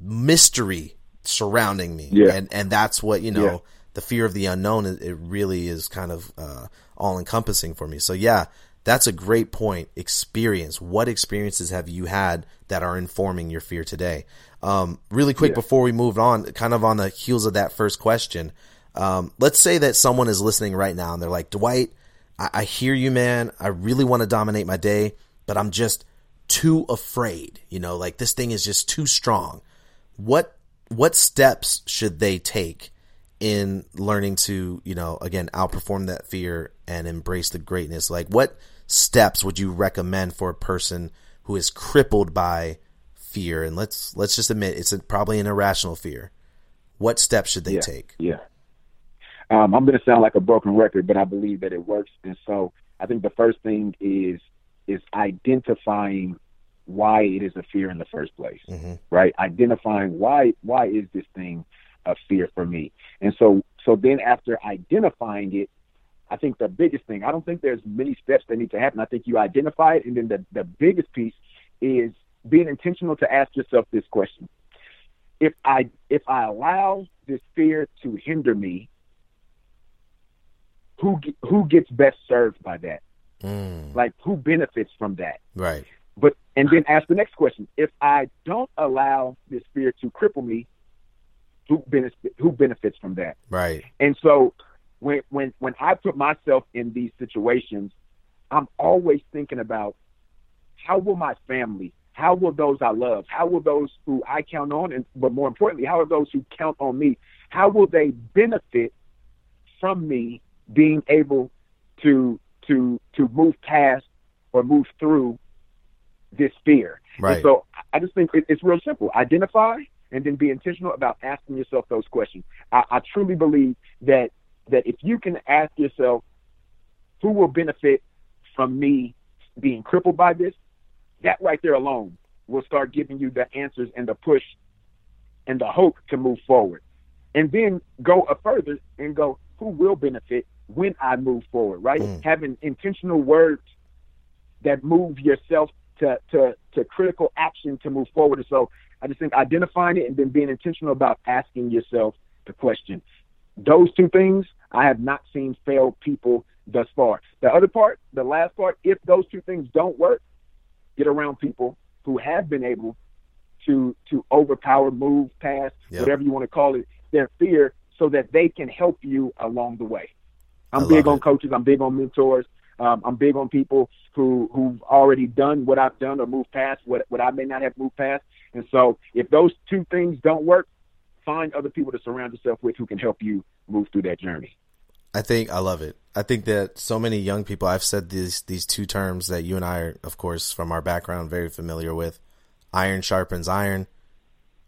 mystery surrounding me. Yeah. And and that's what, you know, Yeah. the fear of the unknown it, it really is kind of uh all encompassing for me. So yeah, that's a great point. Experience. What experiences have you had that are informing your fear today? Um, really quick Yeah. before we move on, kind of on the heels of that first question. Um, let's say that someone is listening right now and they're like, Dwight, I, I hear you, man. I really want to dominate my day, but I'm just too afraid. You know, like this thing is just too strong. What, what steps should they take in learning to, you know, again, outperform that fear and embrace the greatness? Like what steps would you recommend for a person who is crippled by fear? And let's, let's just admit it's a, probably an irrational fear. What steps should they yeah, take? Yeah. Um, I'm going to sound like a broken record, but I believe that it works. And so I think the first thing is is identifying why it is a fear in the first place, Mhm. right? Identifying why why is this thing a fear for me? And so so then after identifying it, I think the biggest thing, I don't think there's many steps that need to happen. I think you identify it, and then the, the biggest piece is being intentional to ask yourself this question. If I if I allow this fear to hinder me, who who gets best served by that? Mm, Like who benefits from that? right. But and then ask the next question: If I don't allow this fear to cripple me, who benefits who benefits from that? Right. And so when when when I put myself in these situations, I'm always thinking about how will my family, how will those I love, how will those who I count on, and but more importantly, how are those who count on me, how will they benefit from me being able to to to move past or move through this fear? Right. And so I just think it's real simple. Identify and then be intentional about asking yourself those questions. I, I truly believe that that if you can ask yourself, who will benefit from me being crippled by this, that right there alone will start giving you the answers and the push and the hope to move forward. And then go a further and go, who will benefit when I move forward, right? Mm. Having intentional words that move yourself to, to, to critical action to move forward. And so I just think identifying it and then being intentional about asking yourself the question. Those two things I have not seen fail people thus far. The other part, the last part, if those two things don't work, get around people who have been able to to overpower, move past, yep. whatever you want to call it, their fear so that they can help you along the way. I'm big on coaches, I'm big on mentors. Um, I'm big on people who who've already done what I've done or moved past what what I may not have moved past. And so, if those two things don't work, find other people to surround yourself with who can help you move through that journey. I think I love it. I think that so many young people. I've said these these two terms that you and I are, of course, from our background, very familiar with. Iron sharpens iron,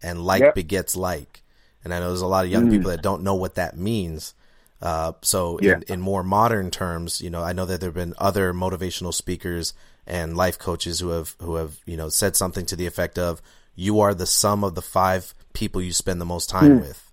and like yep. begets like. And I know there's a lot of young mm. people that don't know what that means. Uh, so yeah. in, in more modern terms, you know, I know that there have been other motivational speakers and life coaches who have who have you know said something to the effect of "You are the sum of the five people you spend the most time mm. with."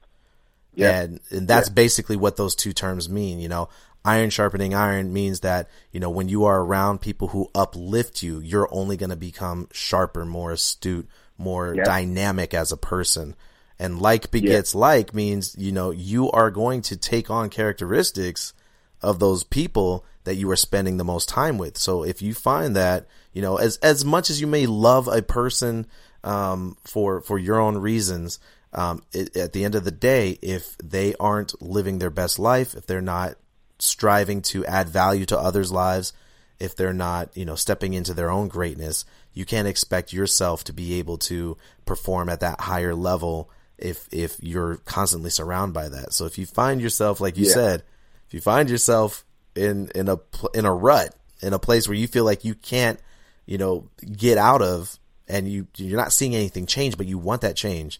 Yeah. And, and that's yeah. basically what those two terms mean. You know, iron sharpening iron means that, you know, when you are around people who uplift you, you're only going to become sharper, more astute, more yeah. dynamic as a person. And like begets yeah. like means, you know, you are going to take on characteristics of those people that you are spending the most time with. So if you find that, you know, as, as much as you may love a person, um, for, for your own reasons, um, it, at the end of the day, if they aren't living their best life, if they're not striving to add value to others' lives, if they're not, you know, stepping into their own greatness, you can't expect yourself to be able to perform at that higher level if if you're constantly surrounded by that. So if you find yourself, like you yeah. said, if you find yourself in in a in a rut, in a place where you feel like you can't, you know, get out of, and you you're not seeing anything change, but you want that change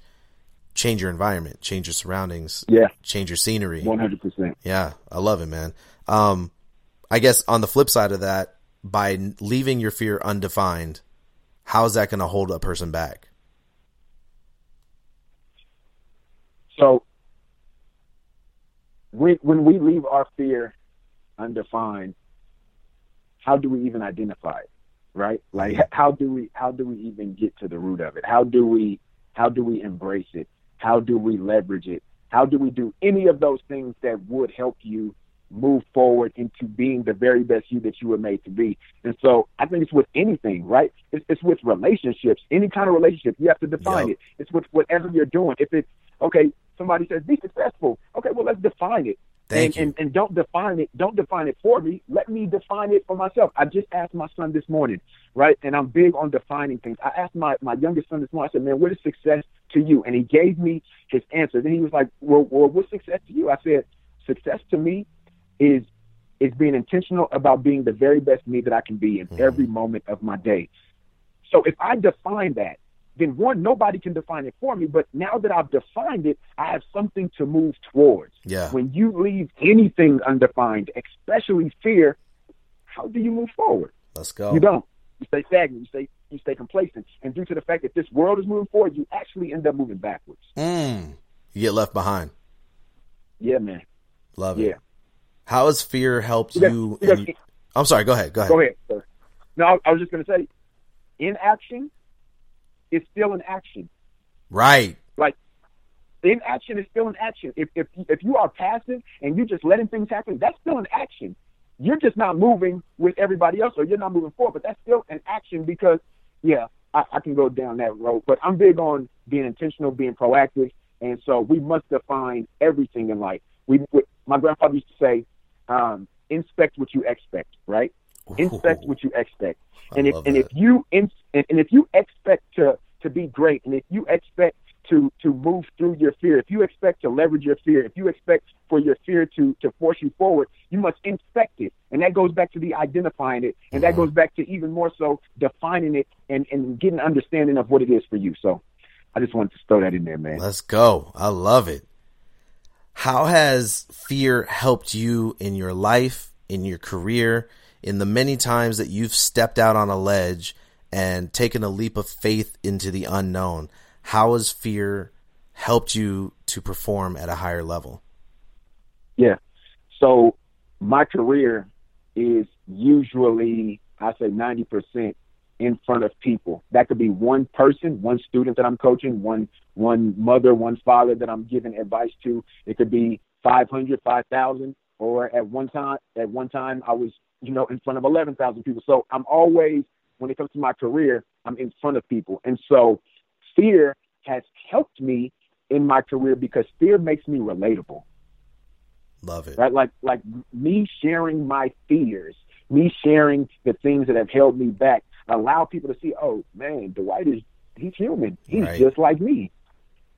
change your environment, change your surroundings, yeah, change your scenery. One hundred percent. Yeah, I love it, man. Um, I guess on the flip side of that, by leaving your fear undefined, how is that going to hold a person back? So, when when we leave our fear undefined, how do we even identify it? Right? Like, how do we how do we even get to the root of it? How do we how do we embrace it? How do we leverage it? How do we do any of those things that would help you move forward into being the very best you that you were made to be? And so I think it's with anything, right? It's, it's with relationships, any kind of relationship. You have to define yep. it. It's with whatever you're doing. If it's, okay, somebody says, be successful. Okay, well, let's define it. Thank and, you. And, and don't define it. Don't define it for me. Let me define it for myself. I just asked my son this morning, right? And I'm big on defining things. I asked my, my youngest son this morning, I said, man, what is success to you? And he gave me his answers. And he was like, well, well what's success to you? I said, success to me is is being intentional about being the very best me that I can be in mm-hmm. every moment of my day. So if I define that, then one, nobody can define it for me. But now that I've defined it, I have something to move towards. Yeah. When you leave anything undefined, especially fear, how do you move forward? Let's go. You don't. You stay stagnant. You stay you stay complacent. And due to the fact that this world is moving forward, you actually end up moving backwards. Mm. You get left behind. Yeah, man. Love it. Yeah. How has fear helped you? in... I'm sorry. Go ahead. Go ahead. Go ahead. Sir. No, I was just going to say, inaction is still an action. Right. Like inaction is still an action. If if if you are passive and you're just letting things happen, that's still an action. You're just not moving with everybody else, or you're not moving forward. But that's still an action because, yeah, I, I can go down that road. But I'm big on being intentional, being proactive, and so we must define everything in life. We, we my grandfather used to say, um, "Inspect what you expect." Right? Ooh. Inspect what you expect. and if and if you in, and, and if you expect to to be great, and if you expect to to move through your fear, if you expect to leverage your fear, if you expect for your fear to to force you forward, you must inspect it, and that goes back to the identifying it, and that uh-huh. goes back to even more so defining it and and getting an understanding of what it is for you. So, I just wanted to throw that in there, man. Let's go. I love it. How has fear helped you in your life, in your career, in the many times that you've stepped out on a ledge and taken a leap of faith into the unknown, how has fear helped you to perform at a higher level? Yeah. So my career is usually, I say 90% in front of people. That could be one person, one student that I'm coaching, one one mother, one father that I'm giving advice to. It could be 500, 5,000, or at one time, at one time I was, you know, in front of 11,000 people. So I'm always, when it comes to my career, I'm in front of people. And so fear has helped me in my career because fear makes me relatable. Love it. Right? Like like me sharing my fears, me sharing the things that have held me back, allow people to see, oh man, Dwight is he's human. He's right. just like me.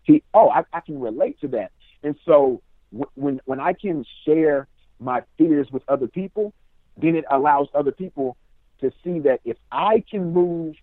He oh, I, I can relate to that. And so w- when when I can share my fears with other people, then it allows other people to see that if I can move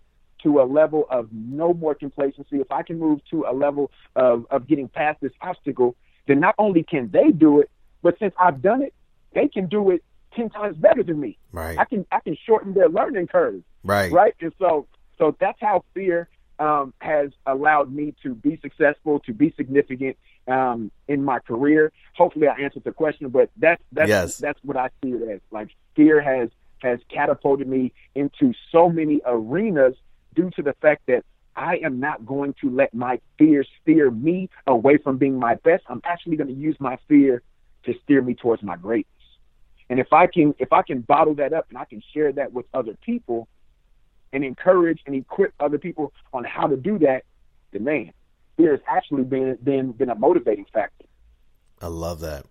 to a level of no more complacency, if I can move to a level of, of getting past this obstacle, then not only can they do it, but since I've done it, they can do it ten times better than me. Right. I can I can shorten their learning curve. Right. Right. And so so that's how fear um, has allowed me to be successful, to be significant um, in my career. Hopefully, I answered the question, but that's that's yes. that's what I see it as. Like fear has has catapulted me into so many arenas due to the fact that I am not going to let my fear steer me away from being my best. I'm actually going to use my fear to steer me towards my greatness. And if I can if I can bottle that up and I can share that with other people and encourage and equip other people on how to do that, then man, fear has actually been been been a motivating factor. I love that.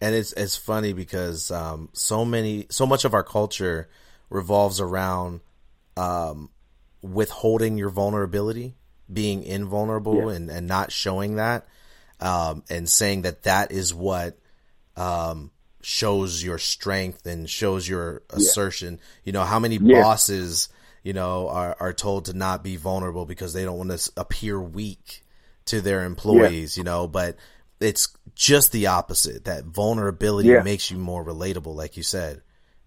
And it's it's funny because um, so many so much of our culture revolves around um, withholding your vulnerability, being invulnerable yeah. and, and not showing that, um, and saying that that is what um, shows your strength and shows your assertion. Yeah. You know, how many yeah. bosses, you know, are, are told to not be vulnerable because they don't want to appear weak to their employees, you know, but it's just the opposite. That vulnerability makes you more relatable, like you said.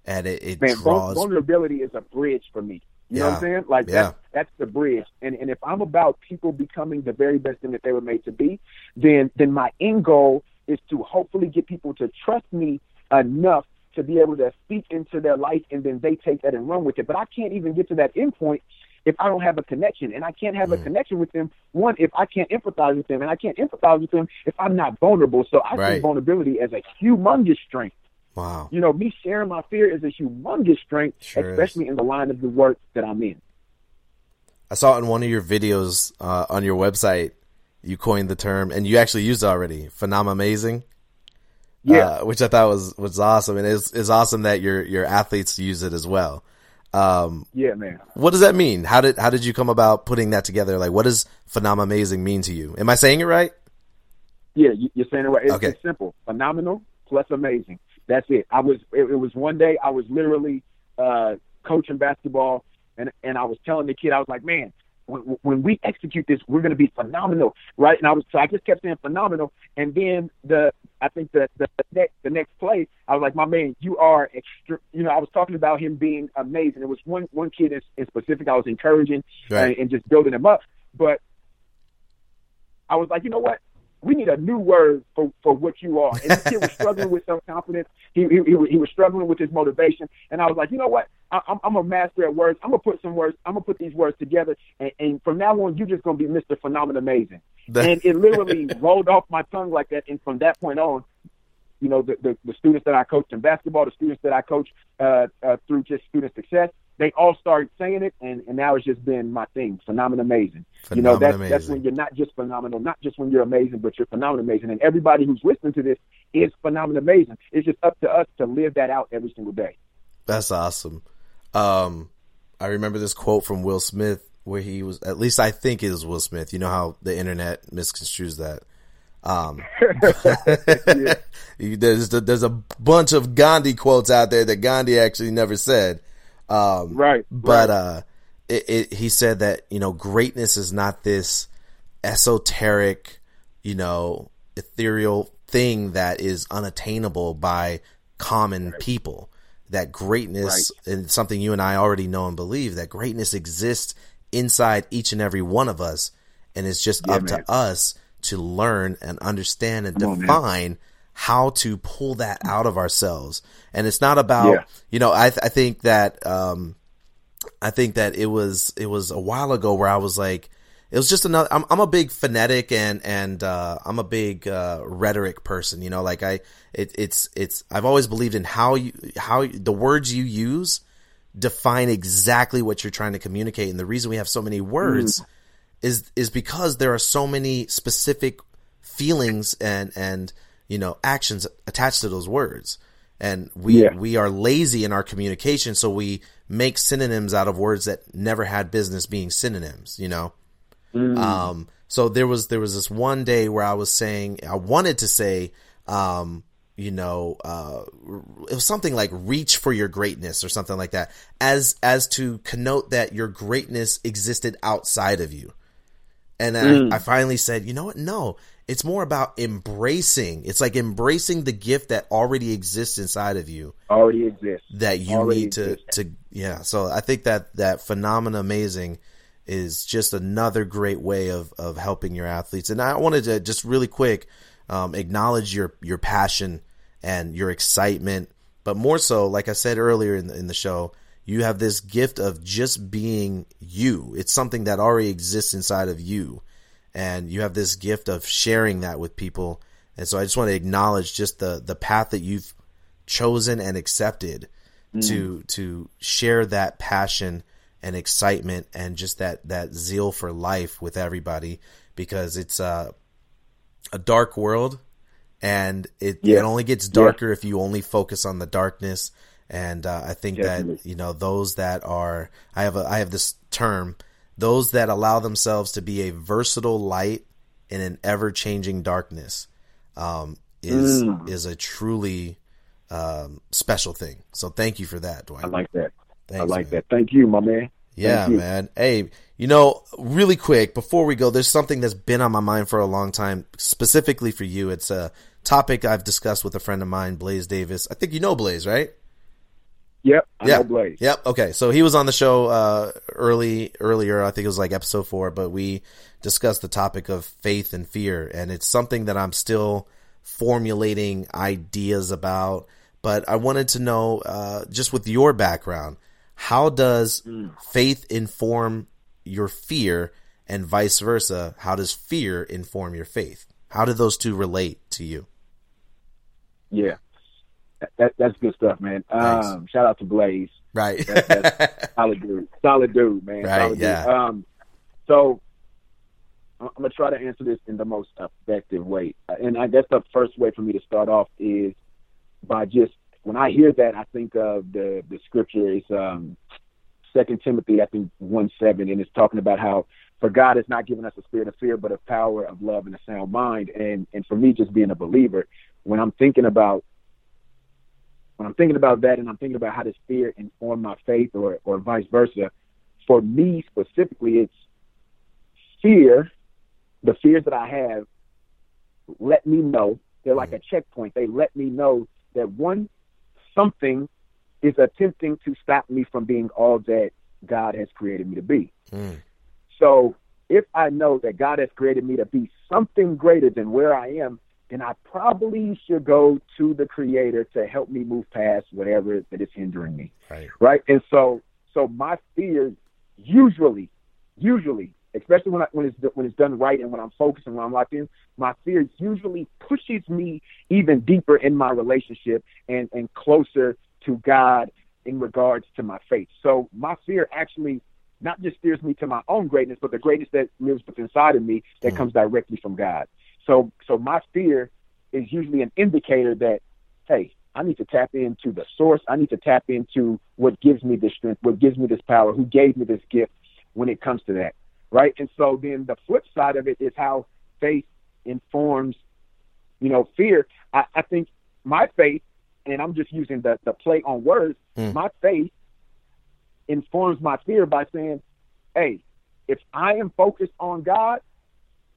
And it, it Man, draws vulnerability is a bridge for me. You know what I'm saying? Like yeah. that's that's the bridge. And and if I'm about people becoming the very best thing that they were made to be, then then my end goal is to hopefully get people to trust me enough to be able to speak into their life and then they take that and run with it. But I can't even get to that end point if I don't have a connection. And I can't have mm. a connection with them, one, if I can't empathize with them. And I can't empathize with them if I'm not vulnerable. So I right. see vulnerability as a humongous strength. Wow. You know, me sharing my fear is a humongous strength, sure especially is. in the line of the work that I'm in. I saw in one of your videos uh, on your website you coined the term, and you actually used it already. Phenom amazing. Yeah, uh, which I thought was was awesome, and it's it's awesome that your your athletes use it as well. Um, yeah, man. What does that mean? How did how did you come about putting that together? Like, what does phenom amazing mean to you? Am I saying it right? Yeah, you're saying it right. It's, okay. it's simple. Phenomenal plus amazing. That's it. I was. It, it was one day. I was literally uh, coaching basketball, and and I was telling the kid, I was like, man, when, when we execute this, we're going to be phenomenal, right? And I was, so I just kept saying phenomenal. And then the, I think the the next the next play, I was like, my man, you are extra. You know, I was talking about him being amazing. It was one one kid in, in specific I was encouraging right. and, and just building him up, but I was like, you know what? We need a new word for, for what you are. And this kid was struggling with self confidence. He, he he was struggling with his motivation. And I was like, you know what? I, I'm I'm a master at words. I'm gonna put some words. I'm gonna put these words together. And, and from now on, you're just gonna be Mr. Phenomenal Amazing. and it literally rolled off my tongue like that. And from that point on, you know, the, the, the students that I coached in basketball, the students that I coach uh, uh, through just student success, they all started saying it, and, and now it's just been my thing. Phenomenal, amazing. Phenomenal, you know, that's amazing. that's when you're not just phenomenal, not just when you're amazing, but you're phenomenal, amazing. And everybody who's listening to this is phenomenal, amazing. It's just up to us to live that out every single day. That's awesome. Um, I remember this quote from Will Smith where he was, at least I think it was Will Smith. You know how the internet misconstrues that. Um, there's there's a bunch of Gandhi quotes out there that Gandhi actually never said. Um, right. But, right. uh, it, it, he said that, you know, greatness is not this esoteric, you know, ethereal thing that is unattainable by common right. people. That greatness right. and something you and I already know and believe that greatness exists inside each and every one of us. And it's just yeah, up man. to us to learn and understand and Come define on, how to pull that out of ourselves. And it's not about, yeah. you know, I, th- I think that, um, I think that it was it was a while ago where I was like, it was just another. I'm I'm a big phonetic and and uh, I'm a big uh, rhetoric person. You know, like I it, it's it's I've always believed in how you how the words you use define exactly what you're trying to communicate. And the reason we have so many words mm. is is because there are so many specific feelings and and you know actions attached to those words and we yeah. we are lazy in our communication so we make synonyms out of words that never had business being synonyms you know mm. um so there was there was this one day where i was saying i wanted to say um you know uh it was something like reach for your greatness or something like that as as to connote that your greatness existed outside of you and mm. I, I finally said you know what no it's more about embracing. It's like embracing the gift that already exists inside of you. Already exists. That you already need to exists. to yeah. So I think that that phenomena amazing is just another great way of of helping your athletes. And I wanted to just really quick um, acknowledge your your passion and your excitement, but more so, like I said earlier in the, in the show, you have this gift of just being you. It's something that already exists inside of you and you have this gift of sharing that with people. And so I just want to acknowledge just the the path that you've chosen and accepted mm. to to share that passion and excitement and just that that zeal for life with everybody because it's a a dark world and it, yeah. it only gets darker yeah. if you only focus on the darkness and uh, I think Definitely. that you know those that are I have a I have this term those that allow themselves to be a versatile light in an ever changing darkness um, is mm. is a truly um, special thing. So thank you for that, Dwayne. I like that. Thanks, I like man. that. Thank you, my man. Yeah, man. Hey, you know, really quick before we go, there's something that's been on my mind for a long time, specifically for you. It's a topic I've discussed with a friend of mine, Blaze Davis. I think you know Blaze, right? Yep, I yep. Blaze. Yep. Okay, so he was on the show uh, early earlier. I think it was like episode four, but we discussed the topic of faith and fear, and it's something that I'm still formulating ideas about. But I wanted to know, uh, just with your background, how does mm. faith inform your fear, and vice versa? How does fear inform your faith? How do those two relate to you? Yeah that, that's good stuff, man. Um, shout out to Blaze. Right. That, that's solid dude. Solid dude, man. Right. Solid yeah. Dude. Um, so I'm gonna try to answer this in the most effective way, and I guess the first way for me to start off is by just when I hear that, I think of the the scripture is um, Second Timothy, I think one seven, and it's talking about how for God has not given us a spirit of fear, but of power, of love, and a sound mind. And and for me, just being a believer, when I'm thinking about when I'm thinking about that and I'm thinking about how does fear inform my faith or, or vice versa, for me specifically, it's fear, the fears that I have let me know, they're like a checkpoint. They let me know that one, something is attempting to stop me from being all that God has created me to be. Mm. So if I know that God has created me to be something greater than where I am, then I probably should go to the creator to help me move past whatever that is hindering me. Right. Right. And so, so my fear usually, usually, especially when I, when it's when it's done right and when I'm focused and when I'm locked in, my fear usually pushes me even deeper in my relationship and and closer to God in regards to my faith. So my fear actually not just steers me to my own greatness, but the greatness that lives within inside of me that mm. comes directly from God. So so my fear is usually an indicator that, hey, I need to tap into the source. I need to tap into what gives me this strength, what gives me this power, who gave me this gift when it comes to that. Right. And so then the flip side of it is how faith informs, you know, fear. I, I think my faith, and I'm just using the, the play on words, mm. my faith informs my fear by saying, hey, if I am focused on God,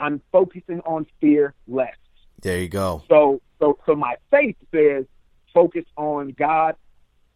I'm focusing on fear less. There you go. So so so my faith says focus on God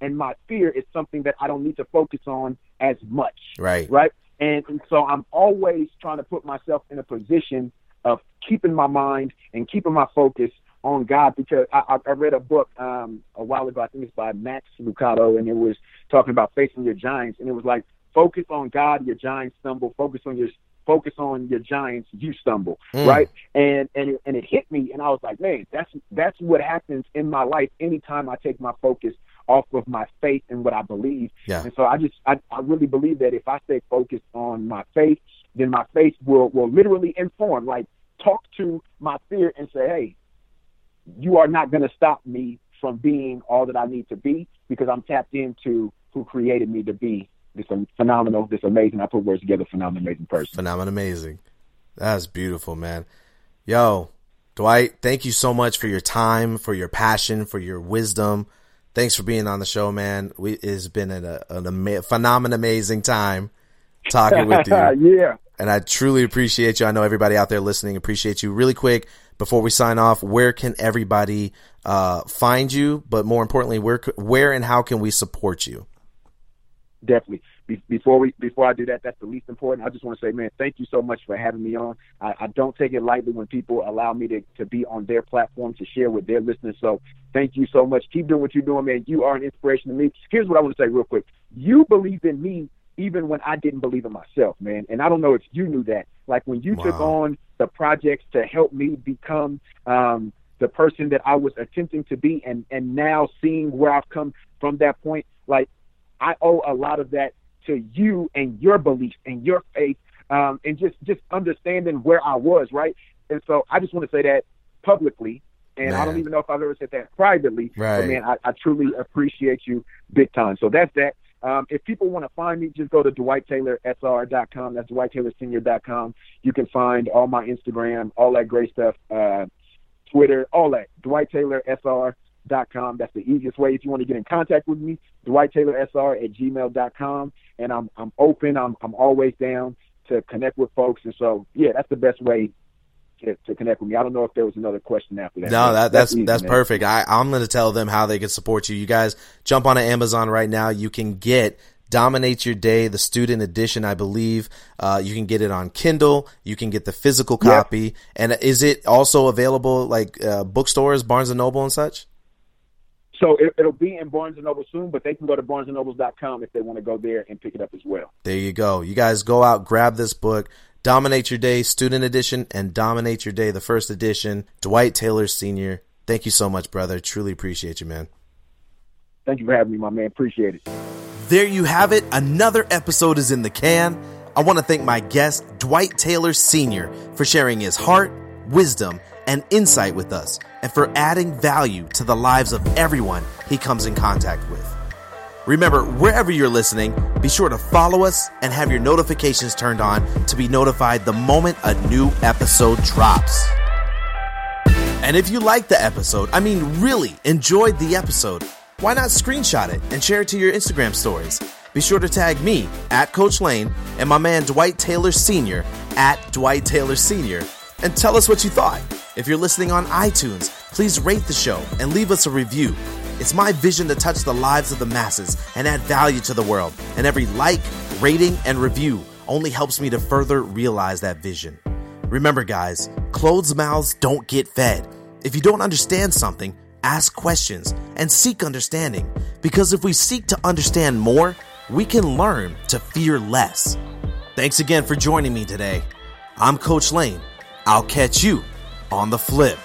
and my fear is something that I don't need to focus on as much. Right. Right. And, and so I'm always trying to put myself in a position of keeping my mind and keeping my focus on God because I, I read a book um, a while ago. I think it's by Max Lucado, and it was talking about facing your giants. And it was like focus on God, your giants stumble. Focus on your focus on your giants, you stumble, mm. right? And and it, and it hit me, and I was like, man, that's that's what happens in my life anytime I take my focus off of my faith and what I believe. Yeah. And so I just I, I really believe that if I stay focused on my faith, then my faith will will literally inform, like talk to my fear and say, hey, you are not going to stop me from being all that I need to be because I'm tapped into who created me to be this phenomenal, this amazing. I put words together. Phenomenal, amazing person. Phenomenal, amazing. That's beautiful, man. Yo, Dwight, thank you so much for your time, for your passion, for your wisdom. Thanks for being on the show, man. We, it's been an, an ama- phenomenal, amazing time talking with you. yeah. And I truly appreciate you. I know everybody out there listening appreciate you. Really quick, before we sign off, where can everybody uh, find you? But more importantly, where where and how can we support you? Definitely. Be- before we before I do that, that's the least important. I just want to say, man, thank you so much for having me on. I, I don't take it lightly when people allow me to to be on their platform to share with their listeners. So thank you so much. Keep doing what you're doing, man. You are an inspiration to me. Here's what I want to say real quick. You believe in me even when I didn't believe in myself, man. And I don't know if you knew that. Like when you wow. took on the projects to help me become um, the person that I was attempting to be, and and now seeing where I've come from that point, like I owe a lot of that to you and your beliefs and your faith, um, and just just understanding where I was, right? And so I just want to say that publicly, and man. I don't even know if I've ever said that privately. Right. But man, I, I truly appreciate you big time. So that's that. Um, if people want to find me, just go to DwightTaylorSR.com. That's DwightTaylorSenior.com. You can find all my Instagram, all that great stuff, uh, Twitter, all that. Dwight Taylor SR dot com. That's the easiest way if you want to get in contact with me. Dwight Taylor SR at gmail dot com. And I'm I'm open. I'm I'm always down to connect with folks. And so yeah, that's the best way to, to connect with me. I don't know if there was another question after that. No, that, that's that's, easy, that's perfect. I, I'm going to tell them how they can support you. You guys jump on Amazon right now. You can get Dominate Your Day, the student edition, I believe. Uh, you can get it on Kindle. You can get the physical copy. Yep. And is it also available like uh, bookstores, Barnes and Noble and such? So it, will be in Barnes and Noble soon, but they can go to barnesandnobles.com if they want to go there and pick it up as well. There you go. You guys go out, grab this book, Dominate Your Day, Student Edition, and Dominate Your Day, the first edition. Dwight Taylor Sr. Thank you so much, brother. Truly appreciate you, man. Thank you for having me, my man. Appreciate it. There you have it. Another episode is in the can. I want to thank my guest, Dwight Taylor Sr., for sharing his heart, wisdom, and insight with us, and for adding value to the lives of everyone he comes in contact with. Remember, wherever you're listening, be sure to follow us and have your notifications turned on to be notified the moment a new episode drops. And if you liked the episode, I mean, really enjoyed the episode, why not screenshot it and share it to your Instagram stories? Be sure to tag me at Coach Lane and my man Dwight Taylor Sr. at Dwight Taylor Sr. and tell us what you thought. If you're listening on iTunes, please rate the show and leave us a review. It's my vision to touch the lives of the masses and add value to the world, and every like, rating, and review only helps me to further realize that vision. Remember, guys, closed mouths don't get fed. If you don't understand something, ask questions and seek understanding, because if we seek to understand more, we can learn to fear less. Thanks again for joining me today. I'm Coach Lane. I'll catch you on the flip.